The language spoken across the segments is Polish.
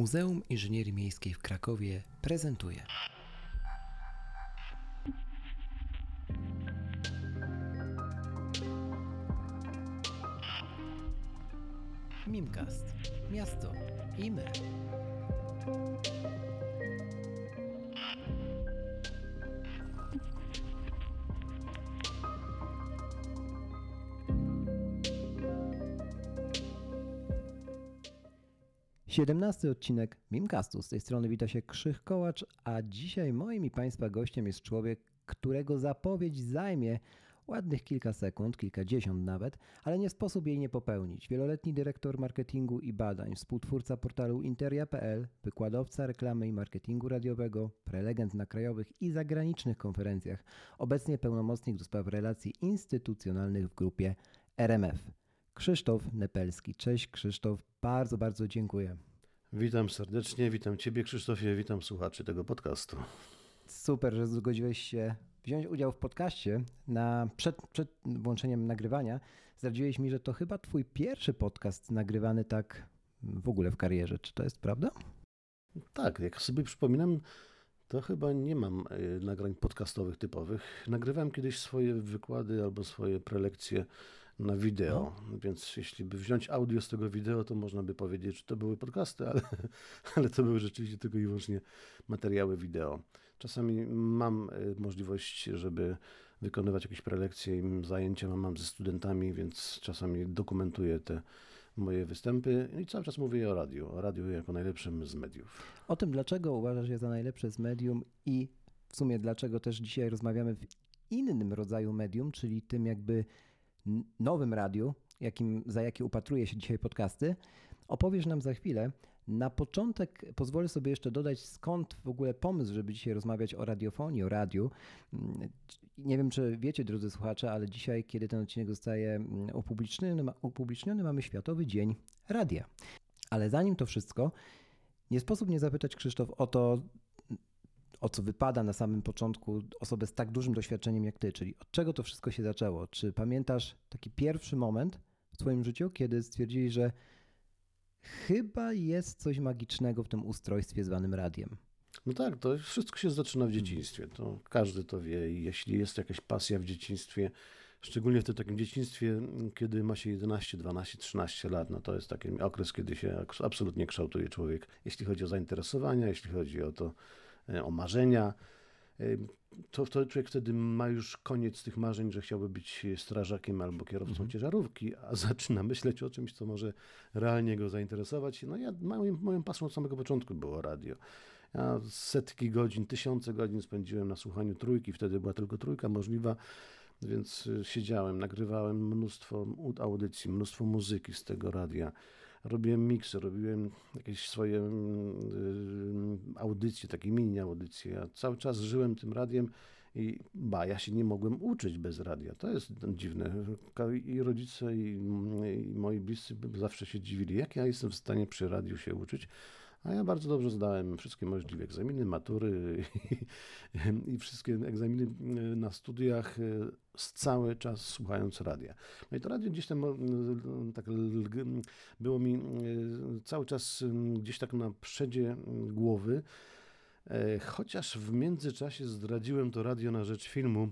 Muzeum Inżynierii Miejskiej w Krakowie prezentuje. Mimcast. Miasto i my. Siedemnasty odcinek Mimcastu. Z tej strony wita się Krzych Kołacz, a dzisiaj moim i Państwa gościem jest człowiek, którego zapowiedź zajmie ładnych kilka sekund, kilkadziesiąt nawet, ale nie sposób jej nie popełnić. Wieloletni dyrektor marketingu i badań, współtwórca portalu interia.pl, wykładowca reklamy i marketingu radiowego, prelegent na krajowych i zagranicznych konferencjach, obecnie pełnomocnik do spraw relacji instytucjonalnych w grupie RMF. Krzysztof Nepelski. Cześć Krzysztof, bardzo, bardzo dziękuję. Witam serdecznie, witam Ciebie Krzysztofie, witam słuchaczy tego podcastu. Super, że zgodziłeś się wziąć udział w podcaście na, przed, przed włączeniem nagrywania. Zdradziłeś mi, że to chyba Twój pierwszy podcast nagrywany tak w ogóle w karierze. Czy to jest prawda? Tak, jak sobie przypominam, to chyba nie mam e, nagrań podcastowych typowych. Nagrywałem kiedyś swoje wykłady albo swoje prelekcje na wideo, no. więc jeśli by wziąć audio z tego wideo, to można by powiedzieć, że to były podcasty, ale, ale to były rzeczywiście tylko i wyłącznie materiały wideo. Czasami mam e, możliwość, żeby wykonywać jakieś prelekcje i zajęcia mam ze studentami, więc czasami dokumentuję te moje występy i cały czas mówię o radiu, o radiu jako najlepszym z mediów. O tym, dlaczego uważasz je za najlepsze z medium i w sumie dlaczego też dzisiaj rozmawiamy w innym rodzaju medium, czyli tym jakby nowym radiu, jakim, za jakie upatruje się dzisiaj podcasty, opowiesz nam za chwilę. Na początek pozwolę sobie jeszcze dodać, skąd w ogóle pomysł, żeby dzisiaj rozmawiać o radiofonii, o radiu. Nie wiem, czy wiecie, drodzy słuchacze, ale dzisiaj, kiedy ten odcinek zostaje upubliczniony, upubliczniony mamy Światowy Dzień Radia. Ale zanim to wszystko, nie sposób nie zapytać Krzysztof o to, o co wypada na samym początku osobę z tak dużym doświadczeniem jak ty, czyli od czego to wszystko się zaczęło? Czy pamiętasz taki pierwszy moment w twoim życiu, kiedy stwierdzili, że chyba jest coś magicznego w tym ustrojstwie zwanym radiem? No tak, to wszystko się zaczyna w dzieciństwie. To każdy to wie jeśli jest jakaś pasja w dzieciństwie, szczególnie w tym takim dzieciństwie, kiedy ma się 11, 12, 13 lat, no to jest taki okres, kiedy się absolutnie kształtuje człowiek, jeśli chodzi o zainteresowania, jeśli chodzi o to, o marzenia. E, to, to człowiek wtedy ma już koniec tych marzeń, że chciałby być strażakiem albo kierowcą mhm. ciężarówki, a zaczyna myśleć o czymś, co może realnie go zainteresować. No ja, moją, moją pasją od samego początku było radio. Ja setki godzin, tysiące godzin spędziłem na słuchaniu trójki, wtedy była tylko trójka możliwa, więc y, siedziałem, nagrywałem mnóstwo audycji, mnóstwo muzyki z tego radia robiłem miksy, robiłem jakieś swoje mm, y, audycje, takie mini audycje. Ja cały czas żyłem tym radiem i ba, ja się nie mogłem uczyć bez radia. To jest dziwne. I rodzice, i, i moi bliscy zawsze się dziwili, jak ja jestem w stanie przy radiu się uczyć. A ja bardzo dobrze zdałem wszystkie możliwe egzaminy, matury i, i wszystkie egzaminy y, na studiach z cały czas słuchając radia. No i to radio gdzieś tam y, tak było mi cały czas gdzieś tak na przedzie głowy, chociaż w międzyczasie zdradziłem to radio na rzecz filmu,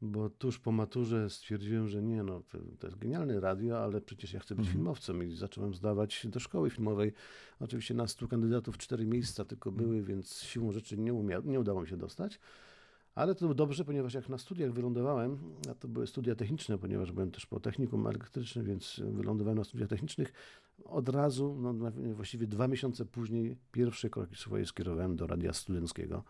bo tuż po maturze stwierdziłem, że nie, no to, to, jest genialne radio, ale przecież ja chcę być mhm. filmowcem i zacząłem zdawać do szkoły filmowej. Oczywiście na 100 kandydatów cztery miejsca tylko mhm. były, więc siłą rzeczy nie, umia, nie udało mi się dostać. Ale to dobrze, ponieważ jak na studiach wylądowałem, a to były studia techniczne, ponieważ byłem też po technikum elektrycznym, więc wylądowałem na studiach technicznych, od razu, no, właściwie dwa miesiące później, pierwsze kroki swoje skierowałem do radia studenckiego.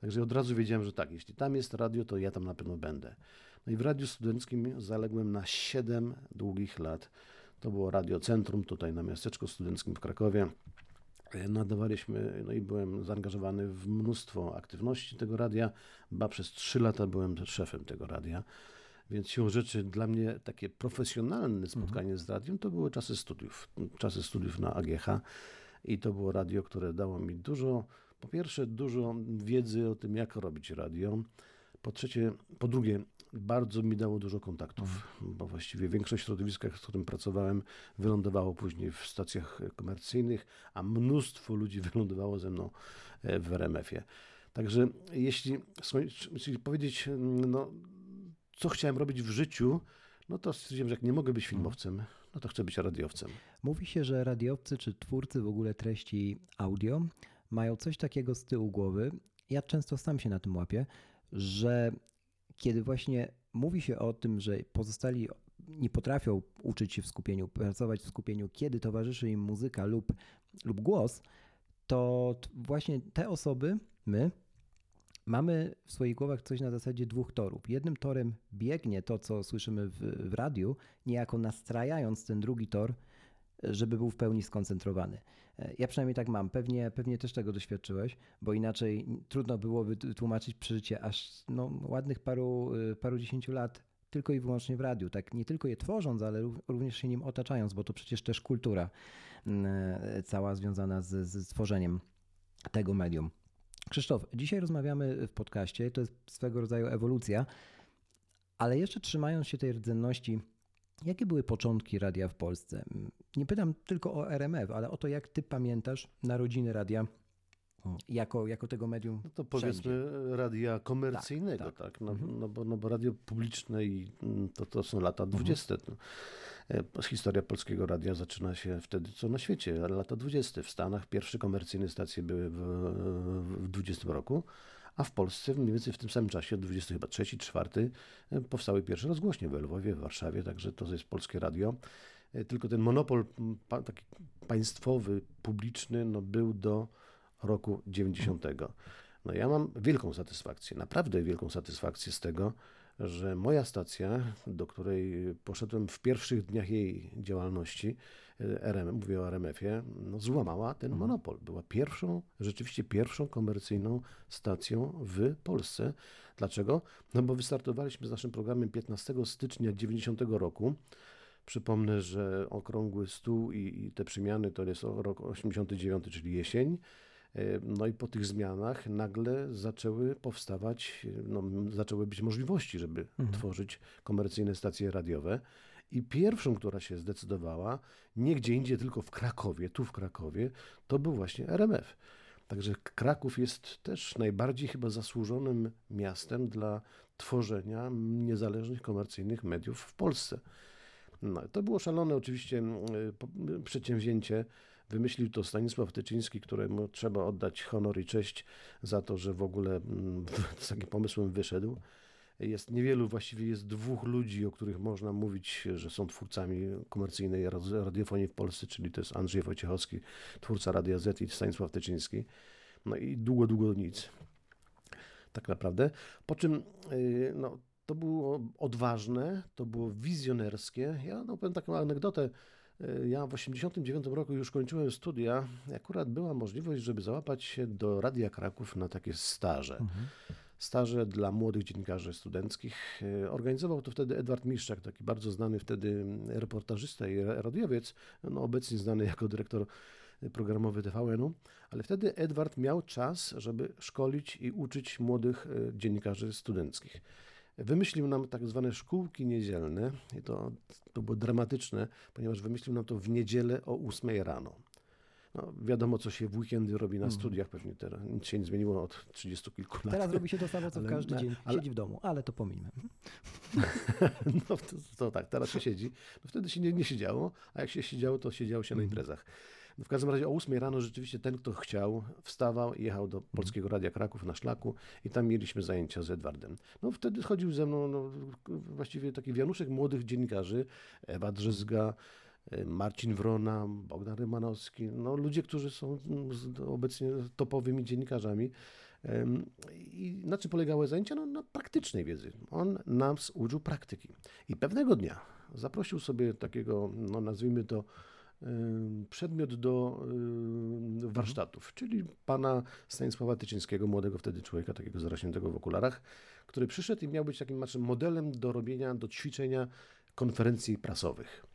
Także od razu wiedziałem, że tak, jeśli tam jest radio, to ja tam na pewno będę. No i w radiu studenckim zaległem na 7 długich lat. To było Radio Centrum tutaj na miasteczku studenckim w Krakowie. Nadawaliśmy, no i byłem zaangażowany w mnóstwo aktywności tego radia, ba przez 3 lata byłem szefem tego radia. Więc siłą rzeczy dla mnie takie profesjonalne spotkanie mhm. z radiem to były czasy studiów. Czasy studiów na AGH i to było radio, które dało mi dużo po pierwsze, dużo wiedzy o tym, jak robić radio. Po trzecie, po drugie, bardzo mi dało dużo kontaktów, bo właściwie większość środowiska, z którym pracowałem, wylądowało później w stacjach komercyjnych, a mnóstwo ludzi wylądowało ze mną e, w RMF-ie. Także jeśli, jeśli powiedzieć, no, co chciałem robić w życiu, no to stwierdziłem, że jak nie mogę być filmowcem, no to chcę być radiowcem. Mówi się, że radiowcy czy twórcy w ogóle treści audio mają coś takiego z tyłu głowy. Ja często sam się na tym łapię, że kiedy właśnie mówi się o tym, że pozostali nie potrafią uczyć się w skupieniu, pracować w skupieniu, kiedy towarzyszy im muzyka lub, lub głos, to właśnie te osoby, my, mamy w swoich głowach coś na zasadzie dwóch torów. Jednym torem biegnie to, co słyszymy w, w radiu, niejako nastrajając ten drugi tor, żeby był w pełni skoncentrowany. E, Ja przynajmniej tak mam. Pewnie, pewnie też tego doświadczyłeś, bo inaczej trudno byłoby tłumaczyć przeżycie aż no, ładnych paru, y, paru dziesięciu lat tylko i wyłącznie w radiu. Tak nie tylko je tworząc, ale ró- również się nim otaczając, bo to przecież też kultura mm, cała związana z, z tworzeniem tego medium. Krzysztof, dzisiaj rozmawiamy w podcaście, to jest swego rodzaju ewolucja, ale jeszcze trzymając się tej rdzenności, jakie były początki radia w Polsce? Nie pytam tylko o RMF, ale o to, jak ty pamiętasz narodziny radia jako, jako tego medium. No to wszędzie. powiedzmy radia komercyjnego, tak. tak, No, Mhm. no, bo, no bo radio publiczne i mm, to, to są lata 20. No. E, Historia polskiego radia zaczyna się wtedy, co na świecie, lata 20. W Stanach pierwsze komercyjne stacje były w, w 20 roku, a w Polsce mniej więcej w tym samym czasie, 20 chyba trzeci, czwarty, e, powstały pierwsze rozgłośnie w Lwowie, w Warszawie, także to jest polskie radio. E, Tylko ten monopol taki państwowy, publiczny, no, był do roku 90. No ja mam wielką satysfakcję, naprawdę wielką satysfakcję z tego, że moja stacja, do której poszedłem w pierwszych dniach jej działalności, RM, mówię o RMF-ie, no złamała ten monopol. Była pierwszą, rzeczywiście pierwszą komercyjną stacją w Polsce. Dlaczego? No bo wystartowaliśmy z naszym programem 15 stycznia 90 roku. Przypomnę, że okrągły stół i, i te przemiany to jest rok 89, czyli jesień. E, No i po tych zmianach nagle zaczęły powstawać, e, no, zaczęły być możliwości, żeby tworzyć komercyjne stacje radiowe. I pierwszą, która się zdecydowała, nie gdzie indziej, tylko w Krakowie, tu w Krakowie, to był właśnie RMF. Także Kraków jest też najbardziej chyba zasłużonym miastem dla tworzenia niezależnych komercyjnych mediów w Polsce. No, to było szalone oczywiście mm, po- przedsięwzięcie. Wymyślił to Stanisław Tyczyński, któremu trzeba oddać honor i cześć za to, że w ogóle mm, z takim pomysłem wyszedł. Jest niewielu, właściwie jest dwóch ludzi, o których można mówić, że są twórcami komercyjnej radiofonii w Polsce, czyli to jest Andrzej Wojciechowski, twórca Radia Z i Stanisław Tyczyński. No i długo, długo nic. Tak naprawdę. Po czym yy, no, to było odważne, to było wizjonerskie. Ja no, powiem taką anegdotę. Yy, Ja w 1989 roku już kończyłem studia. Akurat była możliwość, żeby załapać się do Radia Kraków na takie staże. Staże dla młodych dziennikarzy studenckich. Yy, Organizował to wtedy Edward Miszczak, taki bardzo znany wtedy reportażysta i ra- radiowiec, no obecnie znany jako dyrektor programowy TVN-u, ale wtedy Edward miał czas, żeby szkolić i uczyć młodych e, dziennikarzy studenckich. Wymyślił nam tak zwane szkółki niedzielne i to, to było dramatyczne, ponieważ wymyślił nam to w niedzielę o 8 rano. No, wiadomo, co się w weekendy robi na studiach, pewnie teraz nic się nie zmieniło od 30 kilku lat. Teraz robi się to samo, co Ale- każdy dzień. ale- Siedzi w domu, ale to pominę. No to, to tak, teraz się siedzi. No wtedy się nie, nie siedziało, a jak się siedziało, to siedziało się na imprezach. No w każdym razie o 8 rano rzeczywiście ten, kto chciał, wstawał i jechał do Polskiego Radia Kraków na szlaku i tam mieliśmy zajęcia z Edwardem. No wtedy chodził ze mną no, właściwie taki wianuszek młodych dziennikarzy, Ewa Drzyzga, Marcin Wrona, Bogdan Rymanowski, no ludzie, którzy są mm, obecnie topowymi dziennikarzami. I na czym polegały zajęcia? No, na praktycznej wiedzy. On nas uczył praktyki. I pewnego dnia zaprosił sobie takiego, no nazwijmy to, przedmiot do warsztatów, czyli pana Stanisława Tyczyńskiego, młodego wtedy człowieka, takiego zarośniętego w okularach, który przyszedł i miał być takim naszym modelem do robienia, do ćwiczenia konferencji prasowych.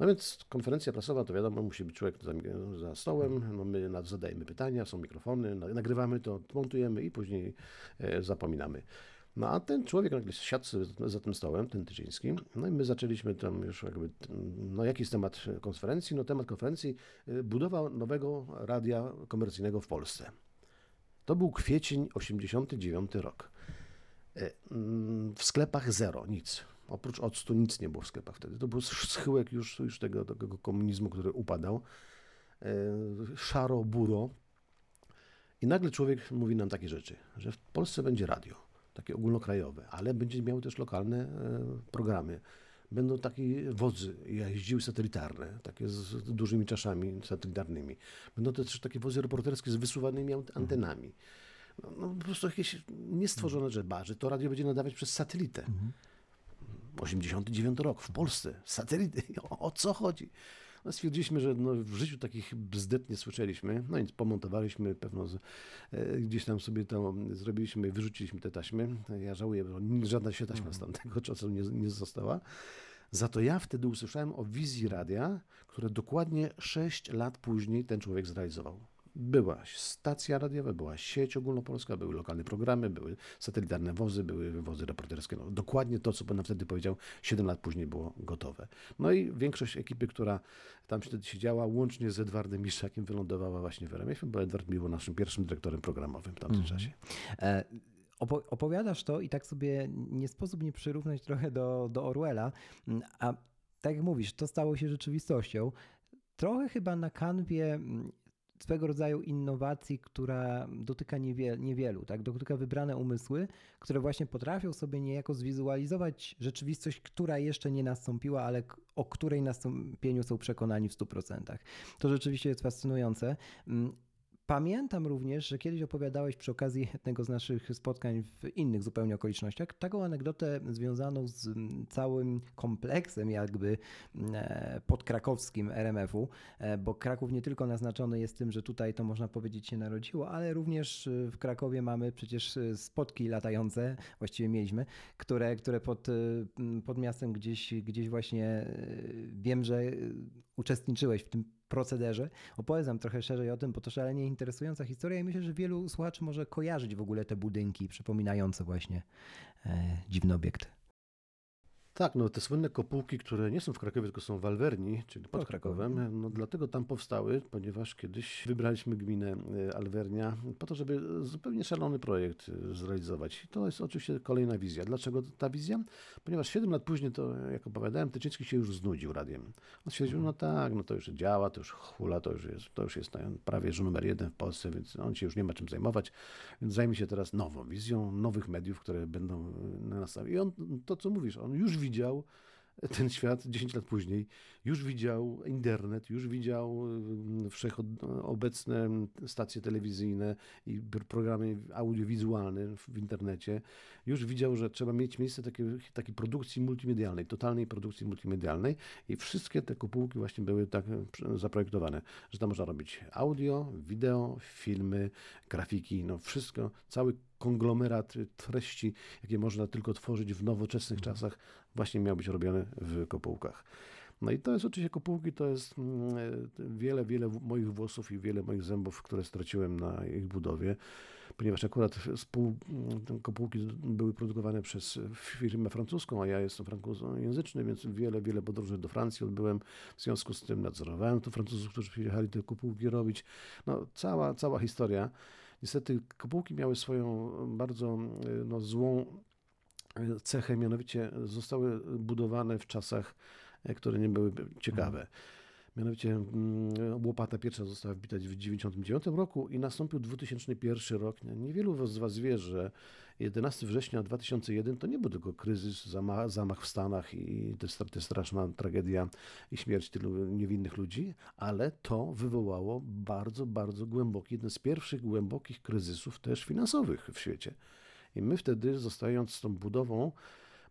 No więc konferencja prasowa, to wiadomo, musi być człowiek za, za stołem, no my zadajemy pytania, są mikrofony, na- nagrywamy to, montujemy i później e, zapominamy. No a ten człowiek nagle siadł za tym stołem, ten Tyczyński, no i my zaczęliśmy tam już jakby, no jaki jest temat konferencji? No temat konferencji, y, budowa nowego radia komercyjnego w Polsce. To był kwiecień 89 rok. Y, mm, w sklepach zero, nic. Oprócz octu nic nie było w sklepach wtedy. To był schyłek już, już tego, tego komunizmu, który upadał. Y, szaro, buro. I nagle człowiek mówi nam takie rzeczy, że w Polsce będzie radio takie ogólnokrajowe, ale będzie miały też lokalne e, programy. Będą takie wozy jeździły satelitarne, takie z dużymi czaszami satelitarnymi. Będą też takie wozy reporterskie z wysuwanymi antenami. No, no po prostu jakieś niestworzone rzeczy, że to radio będzie nadawać przez satelitę. Mhm. 89 rok w Polsce, satelity, o, o co chodzi? No stwierdziliśmy, że no w życiu takich bzdet nie słyszeliśmy, no więc pomontowaliśmy pewno, z, e, gdzieś tam sobie to zrobiliśmy, wyrzuciliśmy te taśmy. Ja żałuję, bo żadna się taśma z tamtego czasu nie, nie została. Za to ja wtedy usłyszałem o wizji radia, które dokładnie 6 lat później ten człowiek zrealizował była stacja radiowa, była sieć ogólnopolska, były lokalne programy, były satelitarne wozy, były wozy reporterskie. No, dokładnie to, co pan wtedy powiedział, 7 lat później było gotowe. No i większość ekipy, która tam wtedy siedziała, łącznie z Edwardem Mistrzakiem, wylądowała właśnie w RMF, bo Edward był naszym pierwszym dyrektorem programowym w tamtym mm. czasie. E opowiadasz to i tak sobie nie sposób nie przyrównać trochę do, do Orwella, mm, a tak jak mówisz, to stało się rzeczywistością. Trochę chyba na kanwie mm, swego rodzaju innowacji, która dotyka niewielu, tak? dotyka wybrane umysły, które właśnie potrafią sobie niejako zwizualizować rzeczywistość, która jeszcze nie nastąpiła, ale o której nastąpieniu są przekonani w 100%. To rzeczywiście jest fascynujące. Mm, Pamiętam również, że kiedyś opowiadałeś przy okazji jednego z naszych spotkań w innych zupełnie okolicznościach taką anegdotę związaną z całym kompleksem jakby e, podkrakowskim RMF-u, e, bo Kraków nie tylko naznaczony jest tym, że tutaj to można powiedzieć się narodziło, ale również w Krakowie mamy przecież spotki latające, właściwie mieliśmy, które, które pod, pod miastem gdzieś, gdzieś właśnie e, wiem, że uczestniczyłeś w tym procederze. Opowiedz nam trochę szerzej o tym, bo to szalenie interesująca historia i myślę, że wielu słuchaczy może kojarzyć w ogóle te budynki przypominające właśnie e, dziwny obiekt. Tak, no te słynne kopułki, które nie są w Krakowie, tylko są w Alwerni, czyli pod Krakowem, no dlatego tam powstały, ponieważ kiedyś wybraliśmy gminę e, Alwernia po to, żeby zupełnie szalony projekt e, zrealizować. I to jest oczywiście kolejna wizja. Dlaczego ta wizja? Ponieważ 7 lat później, to jak opowiadałem, Tyczyński się już znudził radiem. On stwierdził, no tak, no to już działa, to już hula, to już jest, to już jest prawie że numer jeden w Polsce, więc on się już nie ma czym zajmować, więc zajmie się teraz nową wizją, nowych mediów, które będą na nas. I on, to co mówisz, on już widział ten świat 10 lat później, już widział internet, już widział mm, wszechobecne stacje telewizyjne i programy audiowizualne w internecie, już widział, że trzeba mieć miejsce takiej, takiej produkcji multimedialnej, totalnej produkcji multimedialnej i wszystkie te kupułki właśnie były tak zaprojektowane, że tam można robić audio, wideo, filmy, grafiki, no wszystko, cały konglomerat treści, jakie można tylko tworzyć w nowoczesnych mhm. czasach, właśnie miał być robiony w kopułkach. No i to jest oczywiście kopułki, to jest mm, e, wiele, wiele moich włosów i wiele moich zębów, które straciłem na ich budowie, ponieważ akurat spół, mm, kopułki były produkowane przez firmę francuską, a ja jestem francuskojęzyczny, więc wiele, wiele podróży do Francji odbyłem. W związku z tym nadzorowałem tu Francuzów, którzy przyjechali te kopułki robić. No, cała, cała historia. Niestety kopułki miały swoją bardzo e, no, złą e, cechę, mianowicie zostały budowane w czasach, e, które nie były ciekawe. Mhm. Mianowicie mm, łopata pierwsza została wbita w 1999 roku i nastąpił 2001 rok. Niewielu z Was wie, że 11 września 2001 to nie był tylko kryzys, zamach, zamach w Stanach i ta straszna tragedia i śmierć tylu niewinnych ludzi, ale to wywołało bardzo, bardzo głęboki, jeden z pierwszych głębokich kryzysów też finansowych w świecie. I my wtedy, zostając z tą budową,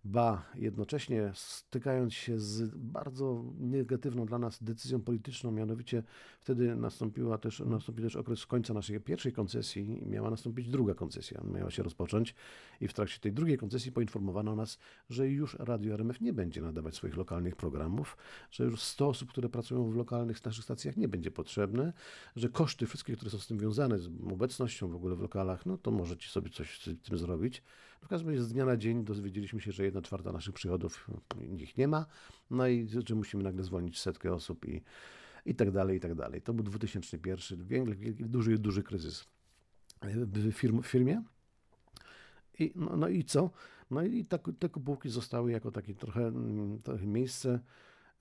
ba jednocześnie stykając się z bardzo negatywną dla nas decyzją polityczną, mianowicie wtedy nastąpiła też, nastąpił też okres końca naszej pierwszej koncesji i miała nastąpić druga koncesja, miała się rozpocząć i w trakcie tej drugiej koncesji poinformowano nas, że już Radio RMF nie będzie nadawać swoich lokalnych programów, że już 100 osób, które pracują w lokalnych naszych stacjach nie będzie potrzebne, że koszty wszystkie, które są z tym związane, z obecnością w ogóle w lokalach, no to możecie sobie coś z tym zrobić. W każdym razie z dnia na dzień dowiedzieliśmy się, że jedna czwarta naszych przychodów ich nie ma, no i że musimy nagle zwolnić setkę osób i, i tak dalej, i tak dalej. To był 2001, wielki, duży, duży kryzys w, firm, w firmie. I, no, no i co? No i tak, te kupułki zostały jako takie trochę, mm, trochę miejsce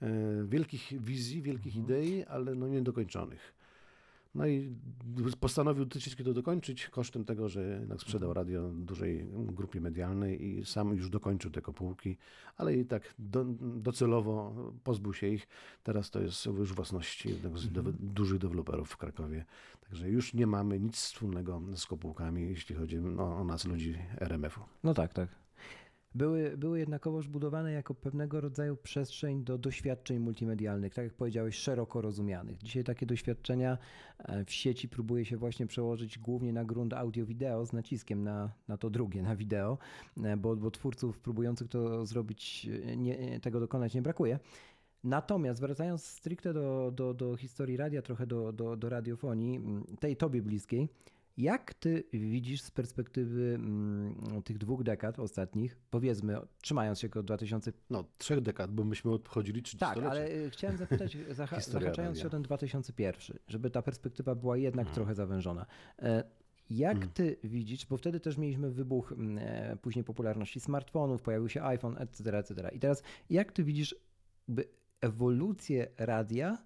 e, wielkich wizji, wielkich mhm. idei, ale no niedokończonych. No i postanowił troszeczkę to dokończyć kosztem tego, że jednak sprzedał mhm. radio dużej grupie medialnej i sam już dokończył te kopułki, ale i tak do, docelowo pozbył się ich. Teraz to jest już własności jednego z mhm. dużych deweloperów w Krakowie. Także już nie mamy nic wspólnego z kopułkami, jeśli chodzi o, o nas, ludzi RMF-u. No tak, tak były, były jednakowoż budowane jako pewnego rodzaju przestrzeń do doświadczeń multimedialnych, tak jak powiedziałeś, szeroko rozumianych. Dzisiaj takie doświadczenia e, w sieci próbuje się właśnie przełożyć głównie na grunt audio-wideo z naciskiem na, na to drugie, na wideo, e, bo, bo twórców próbujących to zrobić, e, nie, tego dokonać nie brakuje. Natomiast wracając stricte do, do, do historii radia, trochę do, do, do radiofonii, tej tobie bliskiej, jak ty widzisz z perspektywy mm, tych dwóch dekad ostatnich, powiedzmy, trzymając się od 2000... No, trzech dekad, bo myśmy odchodzili 30 Tak, ale y, chciałem zapytać, zahaczając się o ten 2001, żeby ta perspektywa była jednak hmm. trochę zawężona. E, jak hmm. ty widzisz, bo wtedy też mieliśmy wybuch mm, e, później popularności smartfonów, pojawił się iPhone, etc., etc. I teraz jak ty widzisz ewolucję radia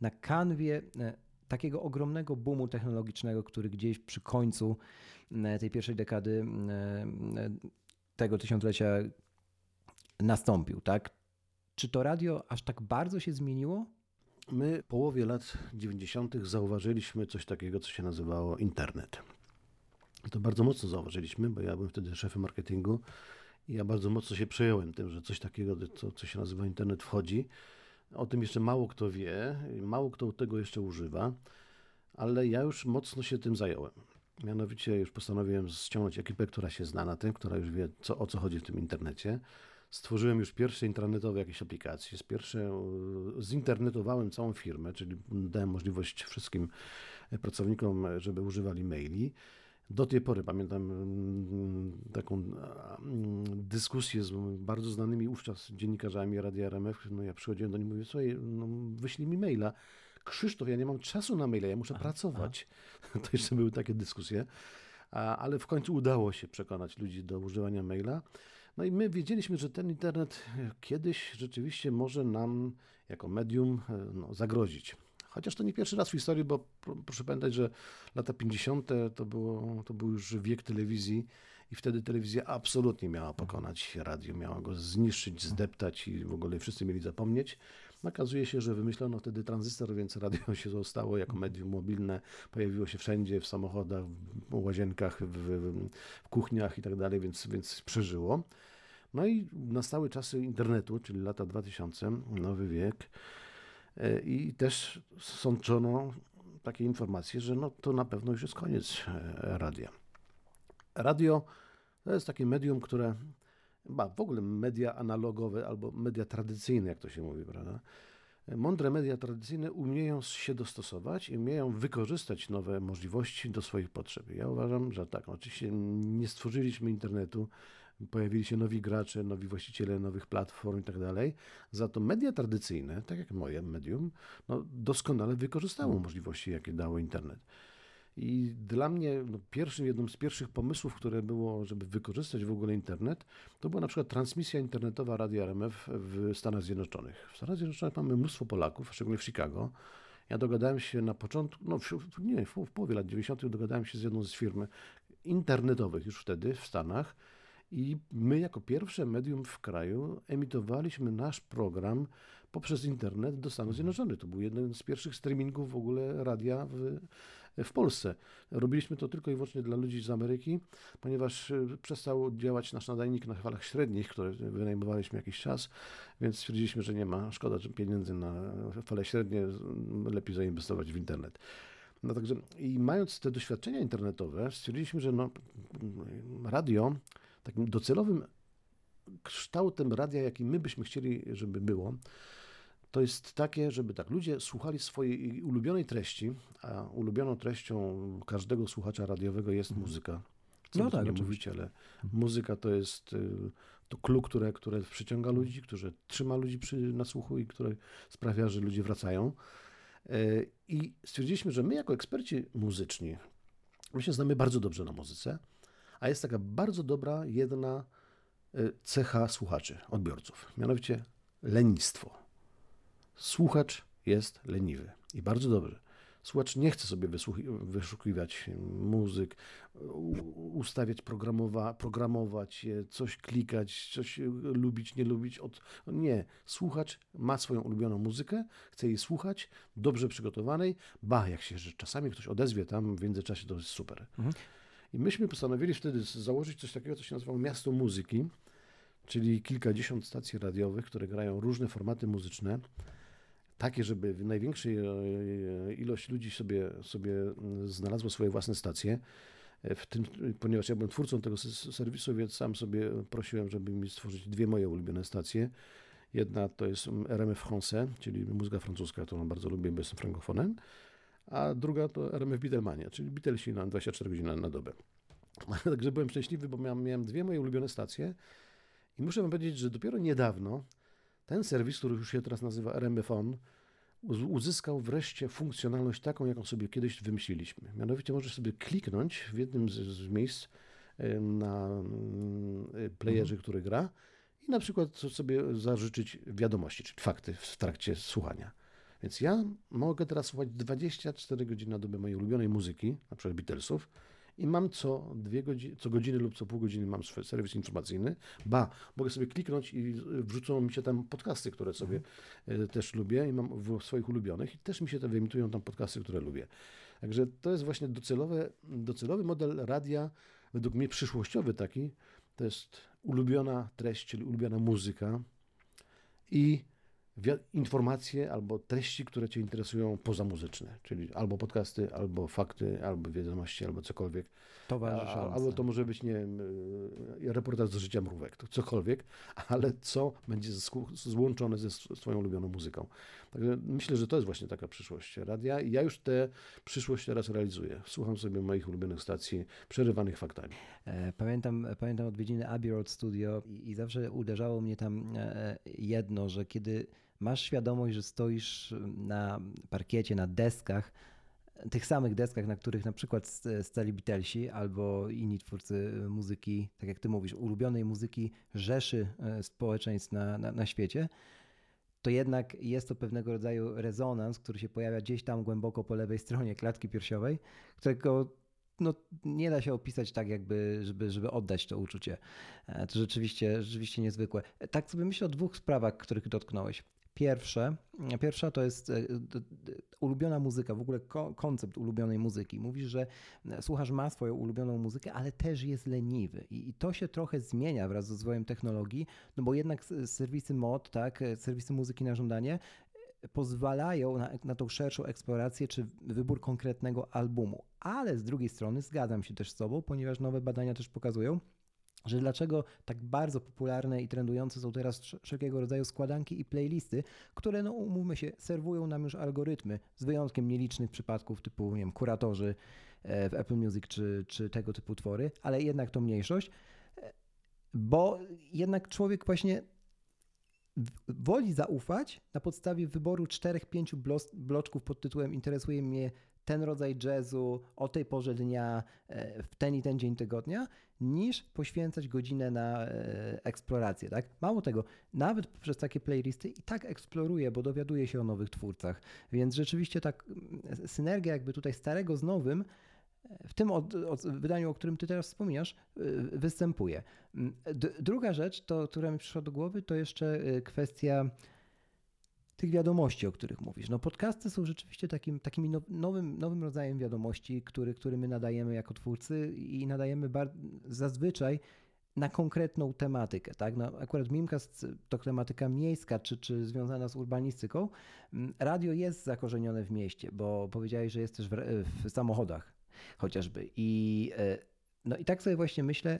na kanwie e, takiego ogromnego boomu technologicznego, który gdzieś przy końcu e, tej pierwszej dekady e, e, tego tysiąclecia nastąpił, tak? Czy to radio aż tak bardzo się zmieniło? My w połowie lat 90. zauważyliśmy coś takiego, co się nazywało internet. To bardzo mocno zauważyliśmy, bo ja byłem wtedy szefem marketingu i ja bardzo mocno się przejąłem tym, że coś takiego, co, co się nazywa internet, wchodzi. O tym jeszcze mało kto wie, mało kto tego jeszcze używa, ale ja już mocno się tym zająłem. Mianowicie już postanowiłem ściągnąć ekipę, która się zna na tym, która już wie, co, o co chodzi w tym internecie. Stworzyłem już pierwsze internetowe jakieś aplikacje. Z pierwsze zinternetowałem całą firmę, czyli dałem możliwość wszystkim pracownikom, żeby używali maili. Do tej pory pamiętam mm, taką mm, dyskusję z bardzo znanymi wówczas dziennikarzami Radia RMF. No ja przychodziłem do nich i mówię, słuchaj, no wyślij mi maila. Krzysztof, ja nie mam czasu na maila, ja muszę pracować. To jeszcze były takie dyskusje, ale w końcu udało się przekonać ludzi do używania maila. No i my wiedzieliśmy, że ten internet kiedyś rzeczywiście może nam jako medium no, zagrozić. Chociaż to nie pierwszy raz w historii, bo proszę pamiętać, że lata 50. to, było, to był już wiek telewizji i wtedy telewizja absolutnie miała pokonać radio, miała go zniszczyć, zdeptać i w ogóle wszyscy mieli zapomnieć. Okazuje się, że wymyślono wtedy tranzystor, więc radio się zostało jako medium mobilne, pojawiło się wszędzie, w samochodach, w łazienkach, w, w kuchniach i tak dalej, więc, więc przeżyło. No i nastały czasy internetu, czyli lata 2000, nowy wiek. E, I też sądzono takie informacje, że no to na pewno już jest koniec e, radia. Radio to jest takie medium, które, ba, w ogóle media analogowe albo media tradycyjne, jak to się mówi, prawda? Mądre media tradycyjne umieją się dostosować i umieją wykorzystać nowe możliwości do swoich potrzeb. Ja uważam, że tak, oczywiście nie stworzyliśmy internetu pojawili się nowi gracze, nowi właściciele nowych platform i tak dalej. Za to media tradycyjne, tak jak moje medium, no, doskonale wykorzystało hmm. możliwości, jakie dało internet. I dla mnie no, pierwszym, jednym z pierwszych pomysłów, które było, żeby wykorzystać w ogóle internet, to była na przykład transmisja internetowa Radia RMF w Stanach Zjednoczonych. W Stanach Zjednoczonych mamy mnóstwo Polaków, szczególnie w Chicago. Ja dogadałem się na początku, no w, nie, w, w połowie lat 90. dogadałem się z jedną z firm internetowych już wtedy w Stanach, i my, jako pierwsze medium w kraju, emitowaliśmy nasz program poprzez internet do Stanów. Zjednoczonych. To był jeden z pierwszych streamingów w ogóle radia w, w Polsce. Robiliśmy to tylko i wyłącznie dla ludzi z Ameryki, ponieważ e, przestał działać nasz nadajnik na falach średnich, które wynajmowaliśmy jakiś czas, więc stwierdziliśmy, że nie ma szkoda pieniędzy na fale średnie, lepiej zainwestować w internet. No także i mając te doświadczenia internetowe, stwierdziliśmy, że no, radio takim docelowym kształtem radia, jaki my byśmy chcieli, żeby było, to jest takie, żeby tak ludzie słuchali swojej ulubionej treści, a ulubioną treścią każdego słuchacza radiowego jest mhm. muzyka. co No tak, nie mówić, ale muzyka to jest y, to clue, które, które przyciąga ludzi, które trzyma ludzi przy, na słuchu i które sprawia, że ludzie wracają. Y, I stwierdziliśmy, że my jako eksperci muzyczni, my się znamy bardzo dobrze na muzyce, a jest taka bardzo dobra jedna y, cecha słuchaczy, odbiorców, mianowicie lenistwo. Słuchacz jest leniwy i bardzo dobrze. Słuchacz nie chce sobie wyszukiwać muzyk, ustawiać, programowa- programować coś klikać, coś lubić, nie lubić. Od... Nie. Słuchacz ma swoją ulubioną muzykę, chce jej słuchać, dobrze przygotowanej. Ba, jak się że czasami ktoś odezwie tam w międzyczasie, to jest super. Mhm. I myśmy postanowili wtedy założyć coś takiego, co się nazywało Miasto Muzyki, czyli kilkadziesiąt stacji radiowych, które grają różne formaty muzyczne takie, żeby największej e, ilość ludzi sobie, sobie znalazło swoje własne stacje. E, W tym, ponieważ ja byłem twórcą tego serwisu, więc sam sobie prosiłem, żeby mi stworzyć dwie moje ulubione stacje. Jedna to jest RMF Français, czyli muzyka francuska, którą bardzo lubię, bo jestem frankofonem, a druga to RMF Beatlemania, czyli Beatlesi na 24 godziny na, dobę. Także byłem szczęśliwy, bo miałem, miałem dwie moje ulubione stacje i muszę wam powiedzieć, że dopiero niedawno ten serwis, który już się teraz nazywa RMF On, uz- uzyskał wreszcie funkcjonalność taką, jaką sobie kiedyś wymyśliliśmy. Mianowicie możesz sobie kliknąć w jednym z, z miejsc e, na e, playerze, który gra i na przykład sobie zażyczyć wiadomości, czyli fakty w trakcie słuchania. Więc ja mogę teraz słuchać 24 godziny na dobę mojej ulubionej muzyki, na przykład Beatlesów, i mam co dwie godziny, co godzinę lub co pół godziny mam swój serwis informacyjny. Ba, mogę sobie kliknąć i wrzucą mi się tam podcasty, które sobie e, też lubię i mam w swoich ulubionych i też mi się tam wyemitują tam podcasty, które lubię. Także to jest właśnie docelowe, docelowy model radia, według mnie przyszłościowy taki, to jest ulubiona treść, czyli ulubiona muzyka i informacje albo treści, które Cię interesują pozamuzyczne, czyli albo podcasty, albo fakty, albo wiadomości, albo cokolwiek. A, Towarzyszące. albo to może być, nie wiem, y, reportaż z życia mrówek, to cokolwiek, ale co będzie złączone ze swoją ulubioną muzyką. Także myślę, że to jest właśnie taka przyszłość radia i ja już tę przyszłość teraz realizuję. Słucham sobie moich ulubionych stacji przerywanych faktami. E, Pamiętam, pamiętam odwiedziny Abbey Road Studio i, i zawsze uderzało mnie tam e, jedno, że kiedy masz świadomość, że stoisz na parkiecie, na deskach, tych samych deskach, na których na przykład stali Beatlesi albo inni twórcy muzyki, tak jak ty mówisz, ulubionej muzyki rzeszy e, społeczeństw na, na, na świecie, to jednak jest to pewnego rodzaju rezonans, który się pojawia gdzieś tam głęboko po lewej stronie klatki piersiowej, którego no, nie da się opisać tak, jakby, żeby, żeby oddać to uczucie. E, To rzeczywiście, rzeczywiście niezwykłe. E, Tak sobie myślę o dwóch sprawach, których dotknąłeś. Pierwsze, pierwsza to jest e, ulubiona muzyka, w ogóle ko- koncept ulubionej muzyki. Mówisz, że e, słuchasz ma swoją ulubioną muzykę, ale też jest leniwy. I, to się trochę zmienia wraz z rozwojem technologii, no bo jednak serwisy mod, tak, e, serwisy muzyki na żądanie pozwalają na, na tą szerszą eksplorację czy wybór konkretnego albumu. Ale z drugiej strony zgadzam się też z Tobą, ponieważ nowe badania też pokazują, że dlaczego tak bardzo popularne i trendujące są teraz wsz- wszelkiego rodzaju składanki i playlisty, które, no umówmy się, serwują nam już algorytmy, z wyjątkiem nielicznych przypadków typu, nie wiem, kuratorzy e, w Apple Music czy, czy tego typu twory, ale jednak to mniejszość, e, bo jednak człowiek właśnie woli zaufać na podstawie wyboru czterech, pięciu blos- bloczków pod tytułem interesuje mnie ten rodzaj jazzu o tej porze dnia, e, w ten i ten dzień tygodnia, niż poświęcać godzinę na e, eksplorację. Tak? Mało tego, nawet poprzez takie playlisty i tak eksploruje, bo dowiaduje się o nowych twórcach. Więc rzeczywiście tak mm, synergia jakby tutaj starego z nowym e, w tym od, od, wydaniu, o którym ty teraz wspominasz, występuje. Mm, D- druga rzecz, to, która mi przyszła do głowy, to jeszcze kwestia tych wiadomości, o których mówisz. No podcasty są rzeczywiście takim, takim now- nowym, nowym rodzajem wiadomości, który, który my nadajemy jako twórcy i nadajemy bar- zazwyczaj na konkretną tematykę. Tak? No, akurat Mimcast to tematyka miejska, czy, czy związana z urbanistyką. Mm, Radio jest zakorzenione w mieście, bo powiedziałeś, że jest też w, w samochodach chociażby. I, e, no i tak sobie właśnie myślę,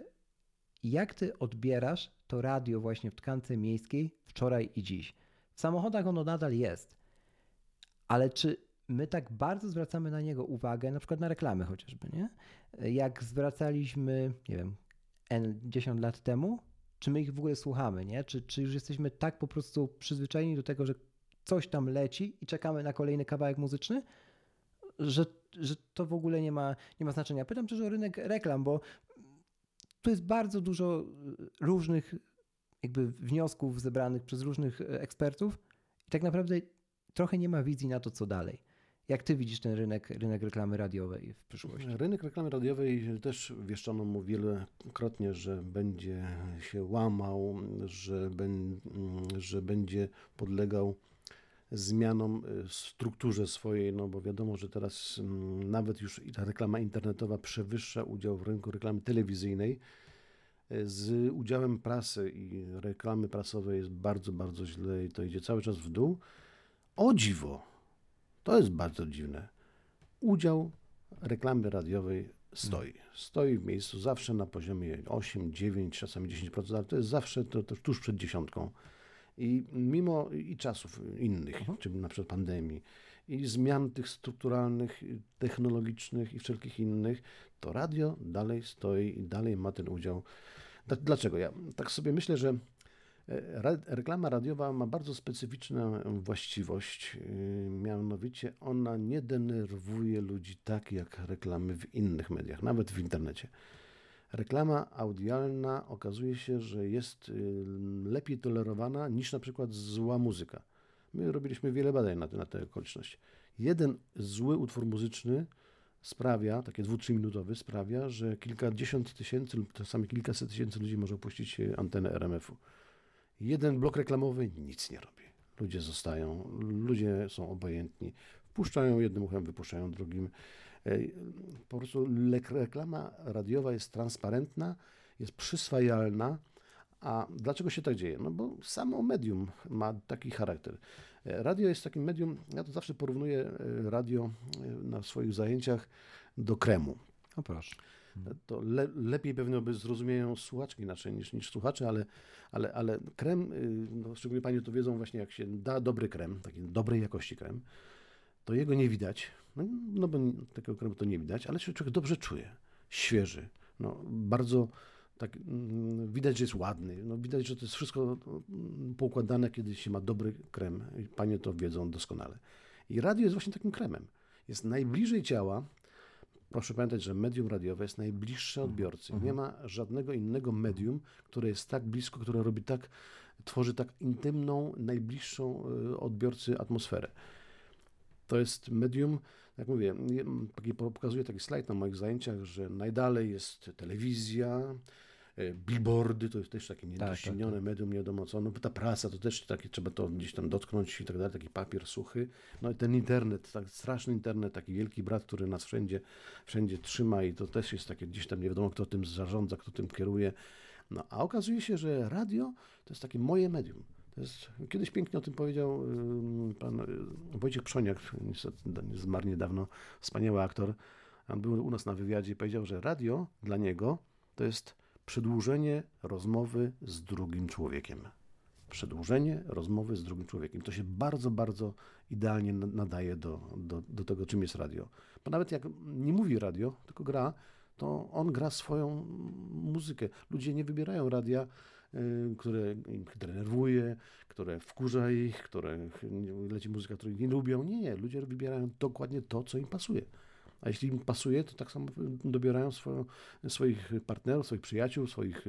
jak ty odbierasz to radio właśnie w tkance miejskiej wczoraj i dziś? W samochodach ono nadal jest, ale czy my tak bardzo zwracamy na niego uwagę, na przykład na reklamy chociażby, nie? Jak zwracaliśmy, nie wiem, N 10 lat temu, czy my ich w ogóle słuchamy, nie? Czy, czy już jesteśmy tak po prostu przyzwyczajeni do tego, że coś tam leci i czekamy na kolejny kawałek muzyczny, że, że to w ogóle nie ma, nie ma znaczenia. Pytam też o rynek reklam, bo tu jest bardzo dużo różnych jakby wniosków zebranych przez różnych ekspertów i tak naprawdę trochę nie ma wizji na to, co dalej. Jak ty widzisz ten rynek, rynek reklamy radiowej w przyszłości? Rynek reklamy radiowej też wieszczono mu wielokrotnie, że będzie się łamał, że, ben, że będzie podlegał zmianom w strukturze swojej, no bo wiadomo, że teraz mm, nawet już ta reklama internetowa przewyższa udział w rynku reklamy telewizyjnej. Z udziałem prasy i reklamy prasowej jest bardzo, bardzo źle i to idzie cały czas w dół. O dziwo, to jest bardzo dziwne. Udział reklamy radiowej stoi. Stoi w miejscu zawsze na poziomie 8, 9, czasami 10%, ale to jest zawsze to, to tuż przed dziesiątką. I mimo i czasów innych, mhm. czyli na przykład pandemii, i zmian tych strukturalnych, technologicznych i wszelkich innych, to radio dalej stoi i dalej ma ten udział. Dlaczego? Ja tak sobie myślę, że Reklama radiowa ma bardzo specyficzną właściwość, y, mianowicie ona nie denerwuje ludzi tak jak reklamy w innych mediach, nawet w internecie. Reklama audialna okazuje się, że jest y, lepiej tolerowana niż na przykład zła muzyka. My robiliśmy wiele badań na, na tę okoliczność. Jeden zły utwór muzyczny sprawia, takie dwu, minutowy sprawia, że kilkadziesiąt tysięcy lub czasami kilkaset tysięcy ludzi może opuścić antenę RMF-u. Jeden blok reklamowy nic nie robi. Ludzie zostają, ludzie są obojętni. Wpuszczają jednym uchem, wypuszczają drugim. Po prostu reklama radiowa jest transparentna, jest przyswajalna. A dlaczego się tak dzieje? No bo samo medium ma taki charakter. Radio jest takim medium, ja to zawsze porównuję e, radio e, na swoich zajęciach do kremu. O proszę. To le, lepiej pewnie by zrozumieją słuchaczki inaczej niż, niż słuchacze, ale, ale, ale krem, y, no szczególnie Panie to wiedzą właśnie, jak się da dobry krem, taki dobrej jakości krem, to jego nie widać, no, no bo takiego kremu to nie widać, ale się człowiek dobrze czuje, świeży, no bardzo tak mm, widać, że jest ładny, no widać, że to jest wszystko mm, poukładane, kiedy się ma dobry krem. Panie to wiedzą doskonale. I radio jest właśnie takim kremem. Jest najbliżej ciała, Proszę pamiętać, że medium radiowe jest najbliższe mhm. odbiorcy. Nie mhm. ma żadnego innego medium, które jest tak blisko, które robi tak, tworzy tak intymną, najbliższą e, odbiorcy atmosferę. To jest medium, jak mówię, pokazuję taki slajd na moich zajęciach, że najdalej jest telewizja, billboardy, to jest też takie niedoścignione tak, tak, tak. medium, nie wiadomo co, no ta prasa to też takie, trzeba to gdzieś tam dotknąć i tak dalej, taki papier suchy, no i ten internet, tak straszny internet, taki wielki brat, który nas wszędzie, wszędzie trzyma i to też jest takie gdzieś tam nie wiadomo kto tym zarządza, kto tym kieruje, no a okazuje się, że radio to jest takie moje medium. To jest, kiedyś pięknie o tym powiedział pan Wojciech Przoniak, niestety zmarł niedawno, wspaniały aktor. On był u nas na wywiadzie i powiedział, że radio dla niego to jest przedłużenie rozmowy z drugim człowiekiem. Przedłużenie rozmowy z drugim człowiekiem. To się bardzo, bardzo idealnie nadaje do, do, do tego, czym jest radio. Bo nawet jak nie mówi radio, tylko gra, to on gra swoją muzykę. Ludzie nie wybierają radia, y, które ich denerwuje, które wkurza ich, które leci muzyka, której nie lubią. Nie, nie. Ludzie wybierają dokładnie to, co im pasuje a jeśli im pasuje, to tak samo dobierają swoją, swoich partnerów, swoich przyjaciół, swoich,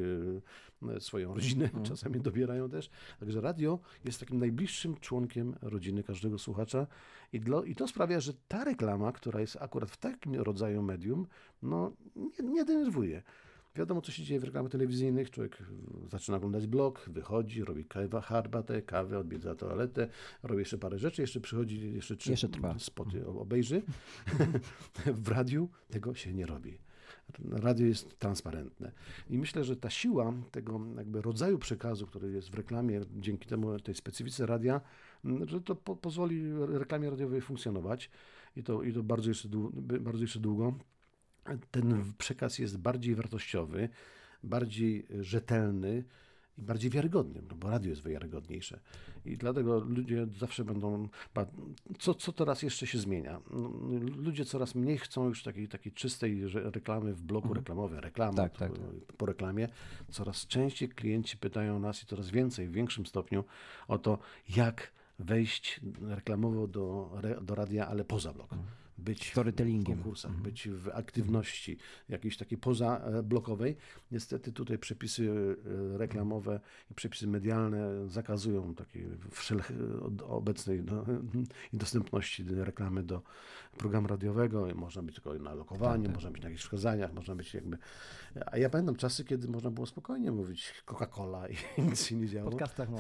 e, swoją rodzinę, mm. czasami dobierają też. Także radio jest takim najbliższym członkiem rodziny każdego słuchacza i, dla, i to sprawia, że ta reklama, która jest akurat w takim rodzaju medium, no nie, nie denerwuje. Wiadomo, co się dzieje w reklamach telewizyjnych. Człowiek zaczyna oglądać blog, wychodzi, robi kawę, herbatę, kawę, odwiedza toaletę, robi jeszcze parę rzeczy, jeszcze przychodzi, jeszcze trzy jeszcze trwa. spoty obejrzy. w radiu tego się nie robi. Radio jest transparentne. I myślę, że ta siła tego jakby rodzaju przekazu, który jest w reklamie, dzięki temu tej specyfice radia, że to po pozwoli reklamie radiowej funkcjonować i to, i to bardzo, jeszcze długo, bardzo jeszcze długo ten przekaz jest bardziej wartościowy, bardziej rzetelny i bardziej wiarygodnym, no bo radio jest wiarygodniejsze. I dlatego ludzie zawsze będą. Co, co teraz jeszcze się zmienia? No, ludzie coraz mniej chcą już takiej, takiej czystej reklamy w bloku mhm. reklamowym, reklamy tak, tak, tak. po reklamie. Coraz częściej klienci pytają nas i coraz więcej, w większym stopniu o to, jak wejść reklamowo do, do radia, ale poza blok. Mhm być w konkursach, mhm. być w aktywności jakiejś takiej pozablokowej. Niestety tutaj przepisy e, reklamowe i przepisy medialne zakazują takiej obecnej no, dostępności reklamy do programu radiowego. Można być tylko na lokowaniu, tak, tak. można być na jakichś wskazaniach, można być jakby... A ja pamiętam czasy, kiedy można było spokojnie mówić Coca-Cola i nic się nie działo.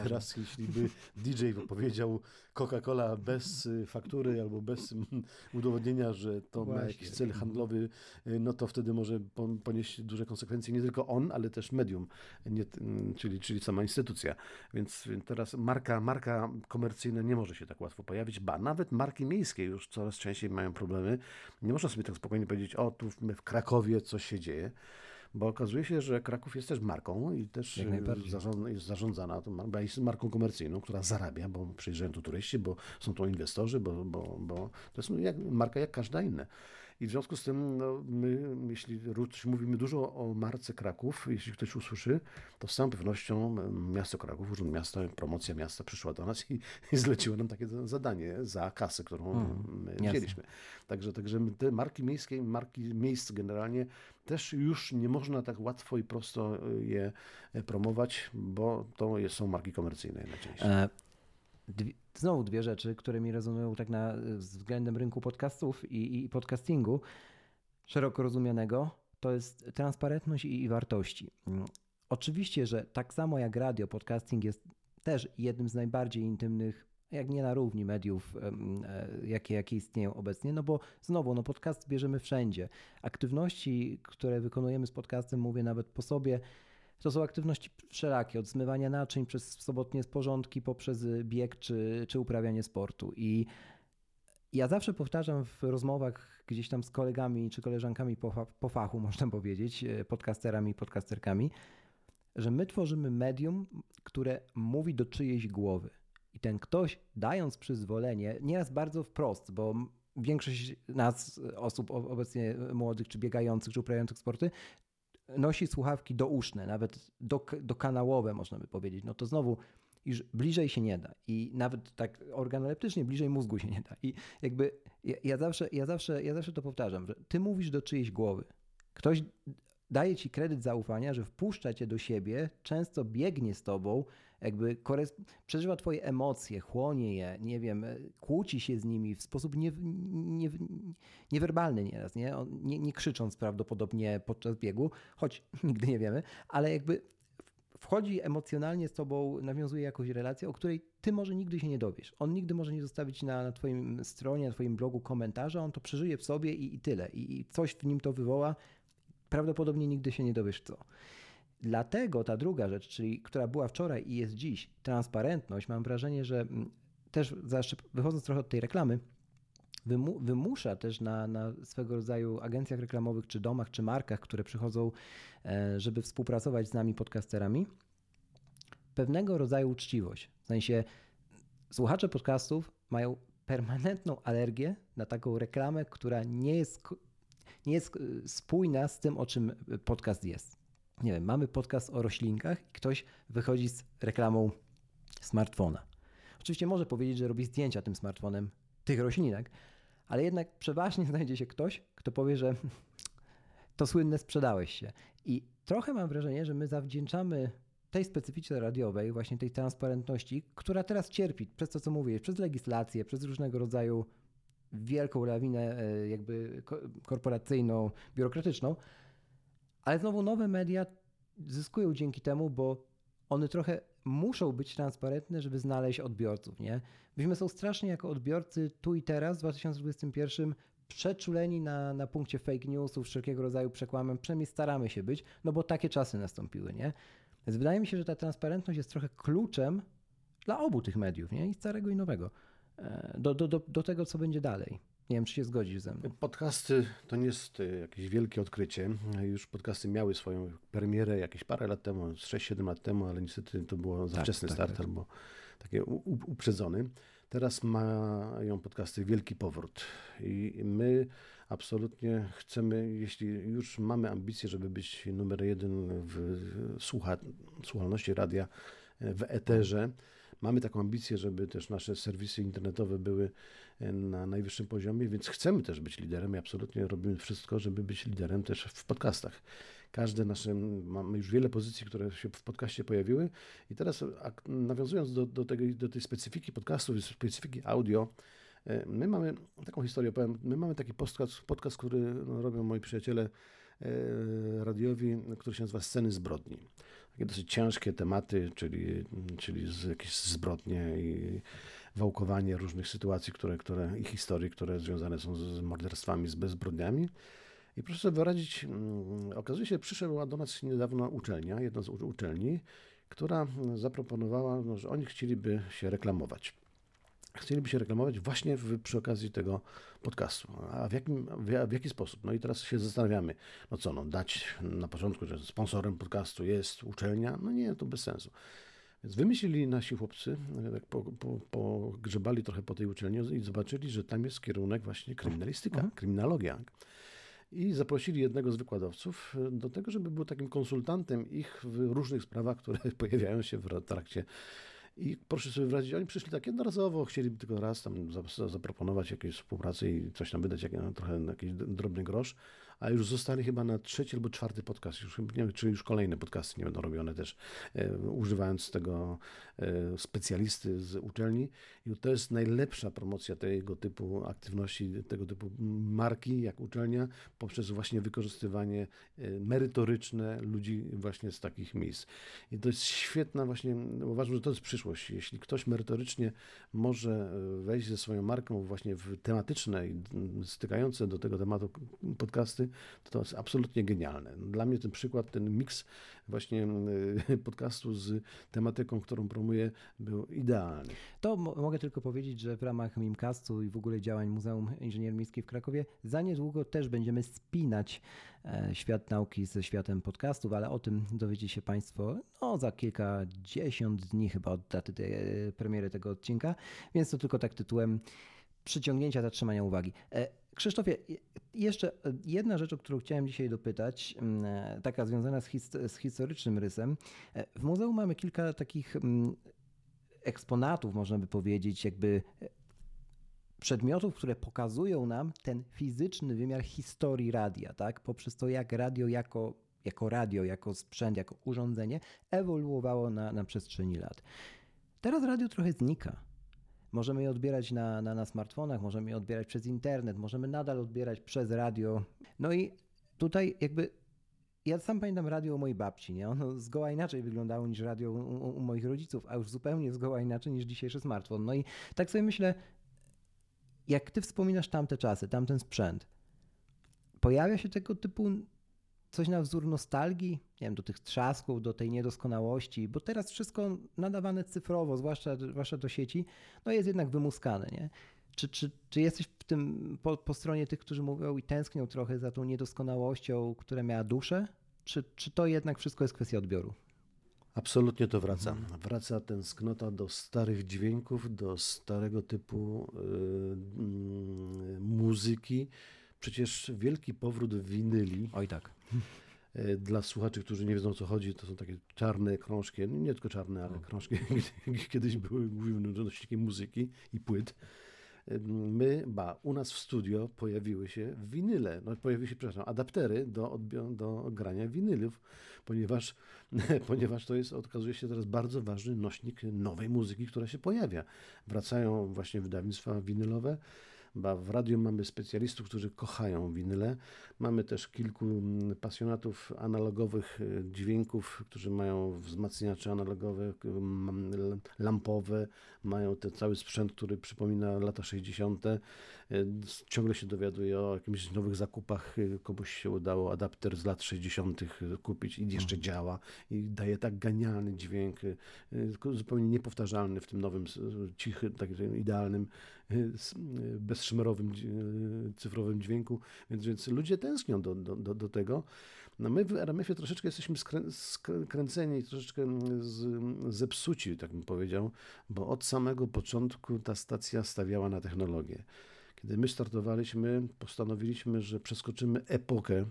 Teraz jeśli by DJ wypowiedział Coca-Cola bez y, faktury albo bez mm, udowodnienia, że to Właśnie. ma jakiś cel handlowy, y, no to wtedy może ponieść duże konsekwencje nie tylko on, ale też medium, nie, mm, czyli, czyli sama instytucja. Więc teraz marka, marka komercyjna nie może się tak łatwo pojawić, ba, nawet marki miejskie już coraz częściej mają problemy. Nie można sobie tak spokojnie powiedzieć, o tu w Krakowie coś się dzieje bo okazuje się, że Kraków jest też marką i też jest zarządzana, jest marką komercyjną, która zarabia, bo przyjeżdżają tu turyści, bo są tu inwestorzy, bo, bo, bo to jest jak, marka jak każda inna. I w związku z tym, no, my, jeśli mówimy dużo o marce Kraków, jeśli ktoś usłyszy, to z całą pewnością miasto Kraków, Urząd Miasta, promocja miasta przyszła do nas i, i zleciła nam takie zadanie za kasę, którą hmm, wzięliśmy. Także, także te marki miejskie, marki miejsc generalnie też już nie można tak łatwo i prosto je promować, bo to są marki komercyjne najczęściej. E dwie, znowu dwie rzeczy, które mi rezonują tak na względem rynku podcastów i, i podcastingu szeroko rozumianego, to jest transparentność i, i wartości. Oczywiście, że tak samo jak radio, podcasting jest też jednym z najbardziej intymnych, jak nie na równi mediów, e, jakie, jakie istnieją obecnie, no bo znowu, no podcast bierzemy wszędzie. Aktywności, które wykonujemy z podcastem, mówię nawet po sobie, to są aktywności wszelakie, od zmywania naczyń przez sobotnie sporządki poprzez bieg czy, czy uprawianie sportu. I ja zawsze powtarzam w rozmowach gdzieś tam z kolegami czy koleżankami po, po fachu, można powiedzieć, e, podcasterami i podcasterkami, że my tworzymy medium, które mówi do czyjejś głowy. I ten ktoś, dając przyzwolenie, nieraz bardzo wprost, bo większość nas, osób obecnie młodych, czy biegających, czy uprawiających sporty, nosi słuchawki douszne, nawet do, dokanałowe można by powiedzieć, no to znowu iż bliżej się nie da i nawet tak organoleptycznie bliżej mózgu się nie da. I jakby ja, ja, zawsze, ja, zawsze, ja zawsze to powtarzam, że ty mówisz do czyjejś głowy. Ktoś daje ci kredyt zaufania, że wpuszcza cię do siebie, często biegnie z tobą, jakby przeżywa twoje emocje, chłonie je, nie wiem, kłóci się z nimi w sposób nie, nie, niewerbalny nieraz, nie? nie? Nie krzycząc prawdopodobnie podczas biegu, choć nigdy nie wiemy, ale jakby wchodzi emocjonalnie z tobą, nawiązuje jakąś relację, o której ty może nigdy się nie dowiesz. On nigdy może nie zostawić na, na twoim stronie, na twoim blogu komentarza, on to przeżyje w sobie i, i tyle. I, I coś w nim to wywoła, prawdopodobnie nigdy się nie dowiesz co. Dlatego ta druga rzecz, czyli która była wczoraj i jest dziś, transparentność, mam wrażenie, że mm, też wychodząc trochę od tej reklamy, wymusza też na, na swego rodzaju agencjach reklamowych, czy domach, czy markach, które przychodzą, e, żeby współpracować z nami podcasterami, pewnego rodzaju uczciwość. W sensie słuchacze podcastów mają permanentną alergię na taką reklamę, która nie jest, nie jest e, spójna z tym, o czym podcast jest nie wiem, mamy podcast o roślinkach i ktoś wychodzi z reklamą smartfona. Oczywiście może powiedzieć, że robi zdjęcia tym smartfonem tych roślinek, ale jednak przeważnie znajdzie się ktoś, kto powie, że to słynne sprzedałeś się. I trochę mam wrażenie, że my zawdzięczamy tej specyfice radiowej, właśnie tej transparentności, która teraz cierpi przez to, co mówię, przez legislację, przez różnego rodzaju wielką lawinę e, jakby korporacyjną, biurokratyczną, ale znowu nowe media zyskują dzięki temu, bo one trochę muszą być transparentne, żeby znaleźć odbiorców, nie? Myśmy są strasznie jako odbiorcy tu i teraz w 2021 przeczuleni na, na punkcie fake newsów, wszelkiego rodzaju przekłamem, przynajmniej staramy się być, no bo takie czasy nastąpiły, nie? Więc wydaje mi się, że ta transparentność jest trochę kluczem dla obu tych mediów, nie? I starego i nowego, e, do, do, do, do tego, co będzie dalej. Nie wiem, czy się zgodzisz ze mną. Podcasty to nie jest e, jakieś wielkie odkrycie. Już podcasty miały swoją premierę jakieś parę lat temu, 6-7 lat temu, ale niestety to było za Tak, wczesny tak, start tak. albo taki uprzedzony. Teraz mają podcasty wielki powrót i my absolutnie chcemy, jeśli już mamy ambicje, żeby być numer jeden w słucha, słuchalności radia e, w eterze, mamy taką ambicję, żeby też nasze serwisy internetowe były na najwyższym poziomie, więc chcemy też być liderem i absolutnie robimy wszystko, żeby być liderem też w podcastach. Każde nasze, mamy już wiele pozycji, które się w podcaście pojawiły i teraz nawiązując do, do, tej, do tej specyfiki podcastów, i specyfiki audio, e, my mamy taką historię, powiem, my mamy taki podcast, podcast który no, robią moi przyjaciele e, radiowi, który się nazywa Sceny zbrodni. Takie dosyć ciężkie tematy, czyli, czyli z, jakieś zbrodnie i wałkowanie różnych sytuacji, które, które, i historii, które związane są z, morderstwami, z bezbrodniami. I proszę sobie wyobrazić, mm, okazuje się, przyszła do nas niedawno uczelnia, jedna z uczelni, która zaproponowała, no, że oni chcieliby się reklamować. Chcieliby się reklamować właśnie w, przy okazji tego podcastu. A w, jakim, w, w jaki sposób? No i teraz się zastanawiamy, no co, no dać na początku, że sponsorem podcastu jest uczelnia? No nie, to bez sensu. Więc wymyślili nasi chłopcy, tak po, po, pogrzebali trochę po tej uczelni i zobaczyli, że tam jest kierunek właśnie kryminalistyka, Mhm. kryminologia. I zaprosili jednego z wykładowców e, do tego, żeby był takim konsultantem ich w różnych sprawach, które pojawiają się w trakcie. I proszę sobie wyobrazić, oni przyszli tak jednorazowo, chcieliby tylko raz tam za- za- zaproponować jakieś współpracę i coś tam wydać, jak, no, trochę jakiś drobny grosz, a już zostali chyba na trzeci albo czwarty podcast, już nie wiem, czy już kolejne podcasty nie będą robione też, e, używając tego e, specjalisty z uczelni. I to jest najlepsza promocja tego typu aktywności, tego typu marki, jak uczelnia, poprzez właśnie wykorzystywanie e, merytoryczne ludzi właśnie z takich miejsc. I to jest świetna właśnie, uważam, że to jest przyszłość. Jeśli ktoś merytorycznie może e, wejść ze swoją marką właśnie w tematyczne i mm, stykające do tego tematu podcasty, to to jest absolutnie genialne. Dla mnie ten przykład, ten miks właśnie e, podcastu z tematyką, którą promuję, był idealny. To mo- mogę tylko powiedzieć, że w ramach Mimcastu i w ogóle działań Muzeum Inżynierii Miejskiej w Krakowie za niedługo też będziemy spinać e, świat nauki ze światem podcastów, ale o tym dowiecie się Państwo no, za kilkadziesiąt dni chyba od daty tej, e, premiery tego odcinka, więc to tylko tak tytułem przyciągnięcia, zatrzymania uwagi. Krzysztofie, je- jeszcze jedna rzecz, o którą chciałem dzisiaj dopytać, mm, taka związana z, z historycznym rysem. W muzeum mamy kilka takich mm, eksponatów, można by powiedzieć, jakby e, przedmiotów, które pokazują nam ten fizyczny wymiar historii radia, tak? Poprzez to, jak radio jako, jako radio, jako sprzęt, jako urządzenie ewoluowało na, na przestrzeni lat. Teraz radio trochę znika. Możemy je odbierać na, na, na smartfonach, możemy je odbierać przez internet, możemy nadal odbierać przez radio. No i tutaj jakby ja sam pamiętam radio u mojej babci, nie? Ono zgoła inaczej wyglądało niż radio u, u, moich rodziców, a już zupełnie zgoła inaczej niż dzisiejszy smartfon. No i tak sobie myślę, jak ty wspominasz tamte czasy, tamten sprzęt, pojawia się tego typu coś na wzór nostalgii, nie wiem, do tych trzasków, do tej niedoskonałości, bo teraz wszystko nadawane cyfrowo, zwłaszcza, zwłaszcza do sieci, no jest jednak wymuskane, nie? Czy, czy, czy jesteś w tym po, po stronie tych, którzy mówią i tęsknią trochę za tą niedoskonałością, która miała duszę? Czy, czy to jednak wszystko jest kwestia odbioru? Absolutnie to wraca. Wraca tęsknota do starych dźwięków, do starego typu y, y, muzyki. Przecież wielki powrót winyli Oj tak. y, dla słuchaczy, którzy nie wiedzą o co chodzi, to są takie czarne krążki, no nie tylko czarne, ale krążki kiedyś były głównym nośnikiem muzyki i płyt. My, ba, u nas w studio pojawiły się winyle, no pojawiły się, przepraszam, adaptery do, do grania winylów, ponieważ, ponieważ to jest, okazuje się teraz bardzo ważny nośnik nowej muzyki, która się pojawia. Wracają właśnie wydawnictwa winylowe, Ba w radiu mamy specjalistów, którzy kochają winyle. Mamy też kilku mm, pasjonatów analogowych y, dźwięków, którzy mają wzmacniacze analogowe, lampowe, mają ten cały sprzęt, który przypomina lata 60. Ciągle się dowiaduje o jakichś nowych zakupach. Komuś się udało adapter z lat 60. kupić i jeszcze mhm. działa i daje tak genialny dźwięk, zupełnie niepowtarzalny w tym nowym, cichy, takim idealnym, bezszmerowym, cyfrowym dźwięku. Więc, więc ludzie tęsknią do, do, do tego. No my w RMF-ie troszeczkę jesteśmy skrę skręceni, troszeczkę z, zepsuci, tak bym powiedział, bo od samego początku ta stacja stawiała na technologię. Kiedy my startowaliśmy, postanowiliśmy, że przeskoczymy epokę,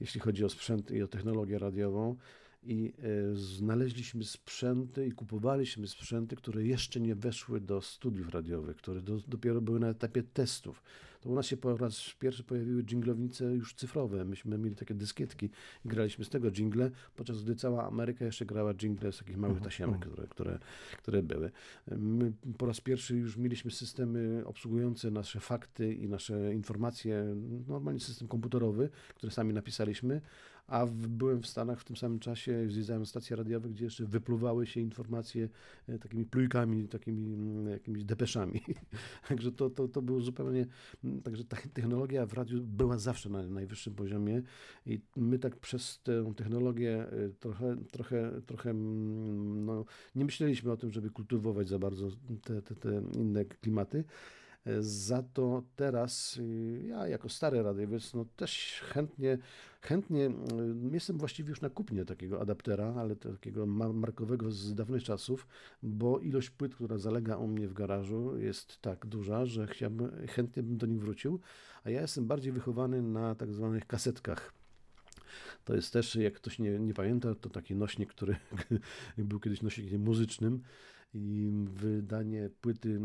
jeśli chodzi o sprzęt i o technologię radiową i e, znaleźliśmy sprzęty i kupowaliśmy sprzęty, które jeszcze nie weszły do studiów radiowych, które do, dopiero były na etapie testów to u nas się po raz pierwszy pojawiły dżinglownice już cyfrowe. Myśmy mieli takie dyskietki i graliśmy z tego dżingle, podczas gdy cała Ameryka jeszcze grała dżingle z takich małych mhm, tasiemek, mhm. które, które, które były. My po raz pierwszy już mieliśmy systemy obsługujące nasze fakty i nasze informacje, normalnie system komputerowy, który sami napisaliśmy, a w, byłem w Stanach w tym samym czasie, zwiedzałem stacje radiowe, gdzie jeszcze wypluwały się informacje e, takimi plujkami, takimi mm, jakimiś depeszami. Także to, to, to było zupełnie, mm, także ta technologia w radiu była zawsze na najwyższym poziomie i my tak przez tę technologię e, trochę, trochę, trochę mm, no, nie myśleliśmy o tym, żeby kultywować za bardzo te, te, te inne klimaty. Za to teraz y, ja jako stary radiowiec no też chętnie, chętnie y, jestem właściwie już na kupnie takiego adaptera, ale takiego markowego z dawnych czasów, bo ilość płyt, która zalega u mnie w garażu jest tak duża, że chciałbym, chętnie bym do nich wrócił, a ja jestem bardziej wychowany na tak zwanych kasetkach. To jest też, jak ktoś nie, nie pamięta, to taki nośnik, który był kiedyś nośnikiem muzycznym i wydanie płyty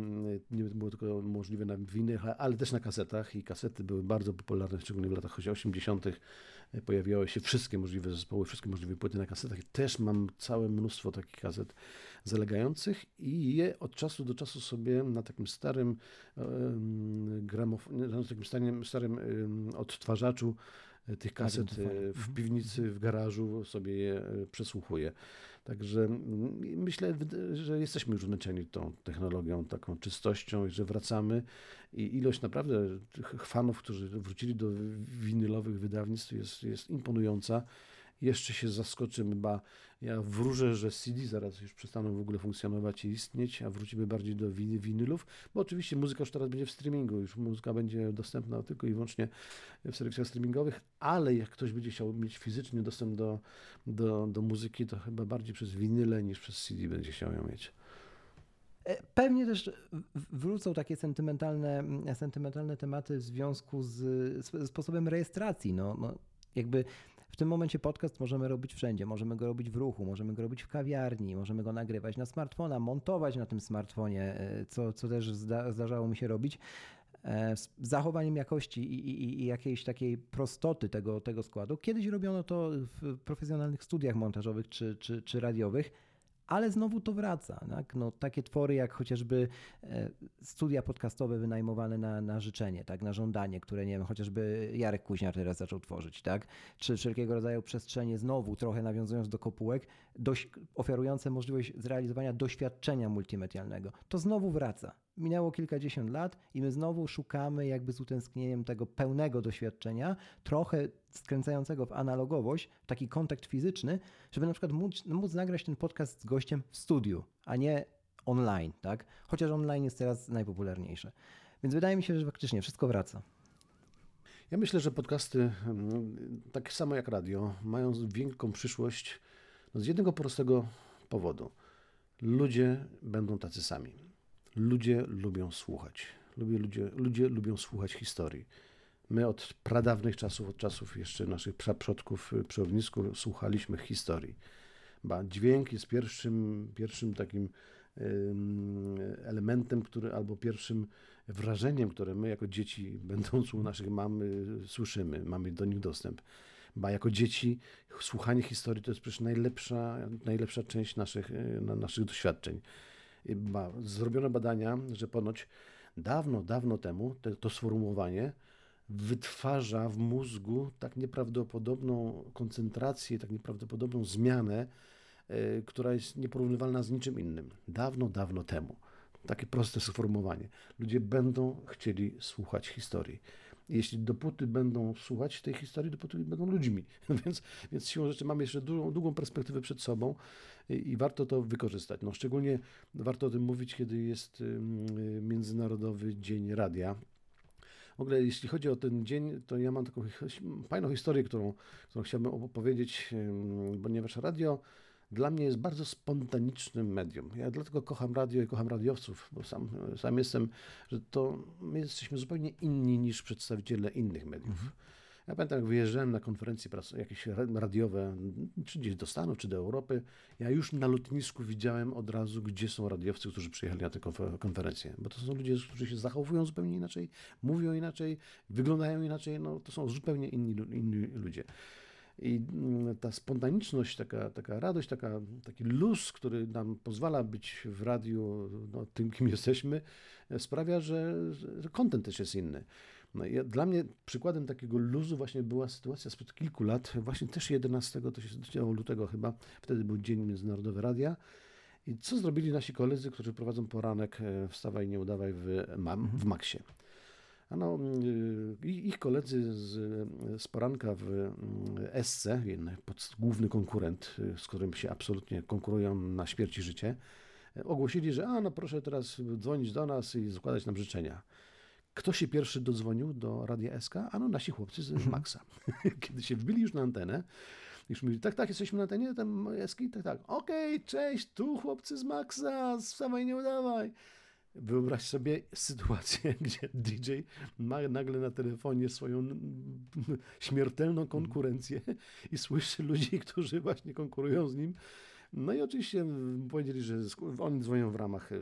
nie było tylko możliwe na winych, ale też na kasetach i kasety były bardzo popularne, szczególnie w latach 80. Pojawiały się wszystkie możliwe zespoły, wszystkie możliwe płyty na kasetach. Też mam całe mnóstwo takich kaset zalegających i je od czasu do czasu sobie na takim starym gramofonie, na takim starym, starym odtwarzaczu e, tych kaset e, w mhm. piwnicy, w garażu sobie je e, przesłuchuję. Także mm, myślę, że jesteśmy już zmęczeni tą technologią, taką czystością i że wracamy. I ilość naprawdę tych fanów, którzy wrócili do winylowych wydawnictw jest, jest imponująca jeszcze się zaskoczymy, ba ja wróżę, że CD zaraz już przestaną w ogóle funkcjonować i istnieć, a wrócimy bardziej do winy, winylów, bo oczywiście muzyka już teraz będzie w streamingu, już muzyka będzie dostępna tylko i wyłącznie w serwisach streamingowych, ale jak ktoś będzie chciał mieć fizycznie dostęp do, do, do muzyki, to chyba bardziej przez winyle niż przez CD będzie chciał ją mieć. E, pewnie też wrócą takie sentymentalne, sentymentalne tematy w związku z sposobem rejestracji. No, no, jakby w tym momencie podcast możemy robić wszędzie. Możemy go robić w ruchu, możemy go robić w kawiarni, możemy go nagrywać na smartfona, montować na tym smartfonie, e, co, co też zda, zdarzało mi się robić. E, z zachowaniem jakości i, i, i, jakiejś takiej prostoty tego, tego składu. Kiedyś robiono to w profesjonalnych studiach montażowych czy, czy, czy radiowych ale znowu to wraca. Tak? No, takie twory jak chociażby e, studia podcastowe wynajmowane na, na życzenie, tak? na żądanie, które nie wiem, chociażby Jarek Kuźniar teraz zaczął tworzyć, tak? czy wszelkiego rodzaju przestrzenie znowu, trochę nawiązując do kopułek, dość, oferujące możliwość zrealizowania doświadczenia multimedialnego. To znowu wraca minęło kilkadziesiąt lat i my znowu szukamy jakby z utęsknieniem tego pełnego doświadczenia, trochę skręcającego w analogowość, taki kontakt fizyczny, żeby na przykład móc, móc nagrać ten podcast z gościem w studiu, a nie online, tak? Chociaż online jest teraz najpopularniejsze. Więc wydaje mi się, że faktycznie wszystko wraca. Ja myślę, że podcasty, mm, tak samo jak radio, mają wielką przyszłość no z jednego prostego powodu. Ludzie będą tacy sami Ludzie lubią słuchać. Ludzie, ludzie, ludzie lubią słuchać historii. My od pradawnych czasów, od czasów jeszcze naszych przodków przy ognisku słuchaliśmy historii. Ba, dźwięk jest pierwszym, pierwszym takim elementem, który, albo pierwszym wrażeniem, które my jako dzieci, będąc u naszych mam, słyszymy, mamy do nich dostęp. Ba, jako dzieci słuchanie historii to jest przecież najlepsza, najlepsza część naszych, naszych doświadczeń zrobiono badania, że ponoć dawno, dawno temu te, to sformułowanie wytwarza w mózgu tak nieprawdopodobną koncentrację, tak nieprawdopodobną zmianę, y, która jest nieporównywalna z niczym innym. Dawno, dawno temu. takie proste sformułowanie. Ludzie będą chcieli słuchać historii. Jeśli dopóty będą słuchać tej historii, dopóty będą ludźmi. Więc, więc siłą rzeczy mamy jeszcze długą, długą perspektywę przed sobą i, i, warto to wykorzystać. No, szczególnie warto o tym mówić, kiedy jest Międzynarodowy Dzień Radia. W ogóle jeśli chodzi o ten dzień, to ja mam taką fajną historię, którą, którą chciałbym opowiedzieć, ponieważ radio dla mnie jest bardzo spontanicznym medium. Ja dlatego kocham radio i kocham radiowców, bo sam, sam jestem, że to my jesteśmy zupełnie inni niż przedstawiciele innych mediów. Mhm. Ja pamiętam, jak wyjeżdżałem na konferencje jakieś radiowe, czy gdzieś do Stanów, czy do Europy, ja już na lotnisku widziałem od razu, gdzie są radiowcy, którzy przyjechali na te konferencje. Bo to są ludzie, którzy się zachowują zupełnie inaczej, mówią inaczej, wyglądają inaczej, no to są zupełnie inni, inni ludzie. I mm, ta spontaniczność, taka, taka radość, taka, taki luz, który nam pozwala być w radiu no, tym, kim jesteśmy, sprawia, że, że content też jest inny. No i dla mnie przykładem takiego luzu właśnie była sytuacja sprzed kilku lat, właśnie też 11, to się działo lutego chyba, wtedy był Dzień Międzynarodowy Radia. I co zrobili nasi koledzy, którzy prowadzą poranek e, Wstawaj, nie udawaj w, w Maxie? Ano, y, ich koledzy z, z poranka w y, SC, główny konkurent, y, z którym się absolutnie konkurują na śmierć i życie, ogłosili, że a no proszę teraz dzwonić do nas i składać nam życzenia. Kto się pierwszy dodzwonił do Radia SK? Ano nasi chłopcy z mhm. Maxa. Kiedy się wbili już na antenę, już mówili, tak, tak, jesteśmy na antenie, tam Eski, tak, tak, okej, okay, cześć, tu chłopcy z Maxa, samej nie udawaj. Wyobraź sobie sytuację, gdzie DJ ma nagle na telefonie swoją śmiertelną konkurencję i słyszy ludzi, którzy właśnie konkurują z nim. No i oczywiście powiedzieli, że oni dzwonią w ramach e,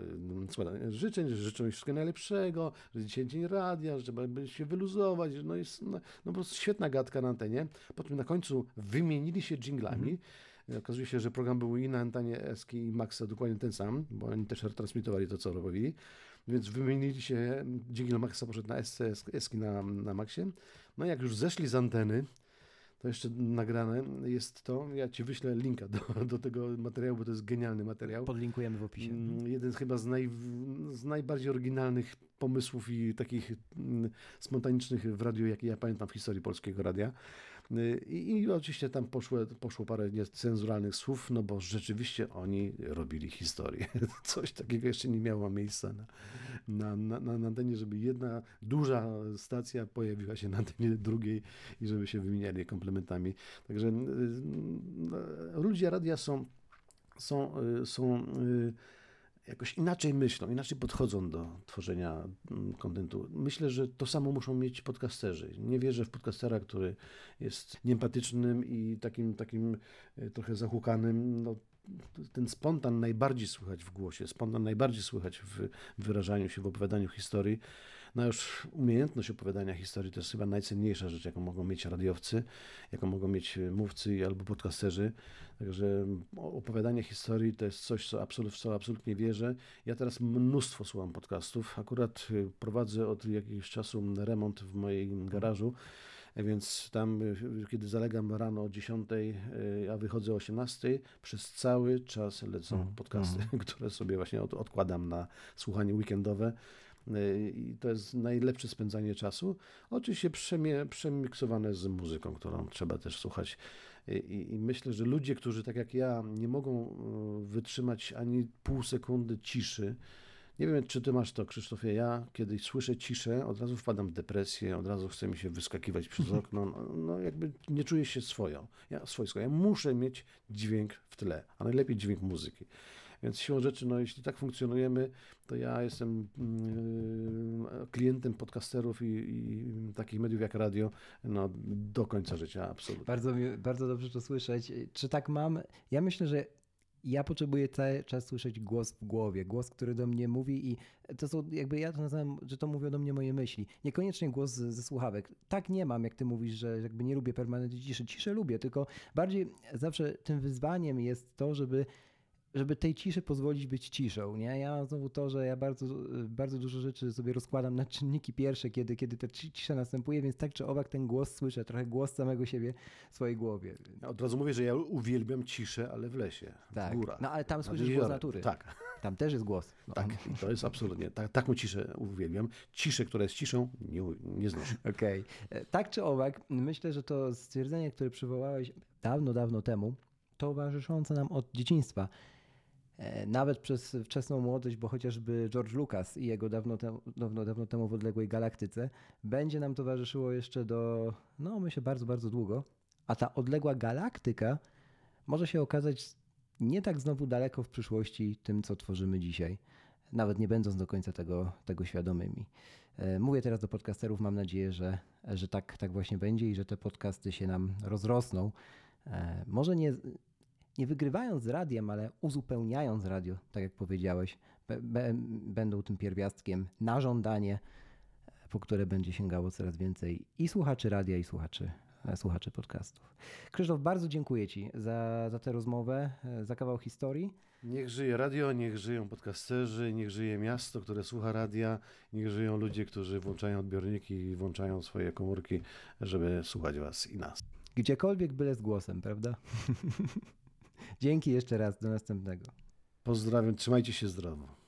życzeń, że życzą wszystkiego najlepszego, że dzisiaj dzień radia, że trzeba się wyluzować. No jest no, no po prostu świetna gadka na antenie. Potem na końcu wymienili się dżinglami. -hmm Okazuje się, że program był i na antenie Eski i Maxa dokładnie ten sam, bo oni też retransmitowali to, co robili. Więc wymienili się, dźwięk Maxa poszedł na SC, Eski na, na Maxie. No i jak już zeszli z anteny, to jeszcze nagrane jest to. Ja ci wyślę linka do, do tego materiału, bo to jest genialny materiał. Podlinkujemy w opisie. Mm, jeden chyba z, naj, z najbardziej oryginalnych pomysłów i takich mm, spontanicznych w radiu, jakie ja pamiętam w historii polskiego radia. I, I, oczywiście tam poszło, poszło parę niecenzuralnych słów, no bo rzeczywiście oni robili historię. Coś takiego jeszcze nie miało miejsca na, na, na, na, na antenie, żeby jedna duża stacja pojawiła się na antenie drugiej i żeby się wymieniali komplementami. Także y, ludzie radia są, są, y, są y, jakoś inaczej myślą, inaczej podchodzą do tworzenia mm, kontentu. Myślę, że to samo muszą mieć podcasterzy. Nie wierzę w podcastera, który jest nieempatycznym i takim, takim e, trochę zahukanym. No, ten spontan najbardziej słychać w głosie, spontan najbardziej słychać w wyrażaniu się, w opowiadaniu historii. No już umiejętność opowiadania historii to jest chyba najcenniejsza rzecz, jaką mogą mieć radiowcy, jaką mogą mieć mówcy albo podcasterzy. Także opowiadanie historii to jest coś, co absolut, w co absolutnie wierzę. Ja teraz mnóstwo słucham podcastów. Akurat y, prowadzę od jakiegoś czasu remont w moim garażu. Więc tam, kiedy zalegam rano o 10, y, a wychodzę o 18, przez cały czas lecą mm, podcasty, mm. które sobie właśnie odkładam na słuchanie weekendowe. I to jest najlepsze spędzanie czasu. Oczywiście przemie, przemiksowane z muzyką, którą trzeba też słuchać. I, I, myślę, że ludzie, którzy tak jak ja nie mogą e, wytrzymać ani pół sekundy ciszy, nie wiem, czy ty masz to, Krzysztofie. Ja, kiedy słyszę ciszę, od razu wpadam w depresję, od razu chce mi się wyskakiwać przez okno. No, no jakby nie czuję się swoją. Ja, swojsko. Ja muszę mieć dźwięk w tle, a najlepiej dźwięk muzyki. Więc siłą rzeczy, no jeśli tak funkcjonujemy, to ja jestem yy, klientem podcasterów i, i, takich mediów jak radio no, do końca życia, absolutnie. Bardzo, bardzo dobrze to słyszeć. Czy tak mam? Ja myślę, że ja potrzebuję cały czas słyszeć głos w głowie, głos, który do mnie mówi i to są jakby ja to nazywam, że to mówią do mnie moje myśli. Niekoniecznie głos ze słuchawek. Tak nie mam, jak ty mówisz, że jakby nie lubię permanentnej ciszy. Ciszę lubię, tylko bardziej zawsze tym wyzwaniem jest to, żeby żeby tej ciszy pozwolić być ciszą, nie? Ja znowu to, że ja bardzo, bardzo dużo rzeczy sobie rozkładam na czynniki pierwsze, kiedy, kiedy ta cisza następuje, więc tak czy owak ten głos słyszę, trochę głos samego siebie w swojej głowie. Ja od razu mówię, że ja uwielbiam ciszę, ale w lesie, tak. w górach. No ale tam słyszysz głos natury. Tak, Tam też jest głos. No. tak. To jest absolutnie, tak, taką ciszę uwielbiam. Ciszę, która jest ciszą, nie, nie znoszę. Okej. E, Tak czy owak, myślę, że to stwierdzenie, które przywołałeś dawno, dawno temu, towarzyszące nam od dzieciństwa. E, Nawet przez wczesną młodość, bo chociażby George Lucas i jego dawno temu, dawno, dawno temu w odległej galaktyce będzie nam towarzyszyło jeszcze do, no myślę, bardzo, bardzo długo. A ta odległa galaktyka może się okazać nie tak znowu daleko w przyszłości tym, co tworzymy dzisiaj, nawet nie będąc do końca tego, tego świadomymi. E, Mówię teraz do podcasterów, mam nadzieję, że, że tak, tak właśnie będzie i że te podcasty się nam rozrosną. E, Może nie, nie wygrywając z radiem, ale uzupełniając radio, tak jak powiedziałeś, będą tym pierwiastkiem na żądanie, po które będzie sięgało coraz więcej i słuchaczy radia, i słuchaczy, e, słuchaczy podcastów. Krzysztof, bardzo dziękuję Ci za, za tę rozmowę, e, za kawał historii. Niech żyje radio, niech żyją podcasterzy, niech żyje miasto, które słucha radia, niech żyją ludzie, którzy włączają odbiorniki i włączają swoje komórki, żeby słuchać was i nas. Gdziekolwiek byle z głosem, prawda? Dzięki jeszcze raz, do następnego. Pozdrawiam, trzymajcie się zdrowo.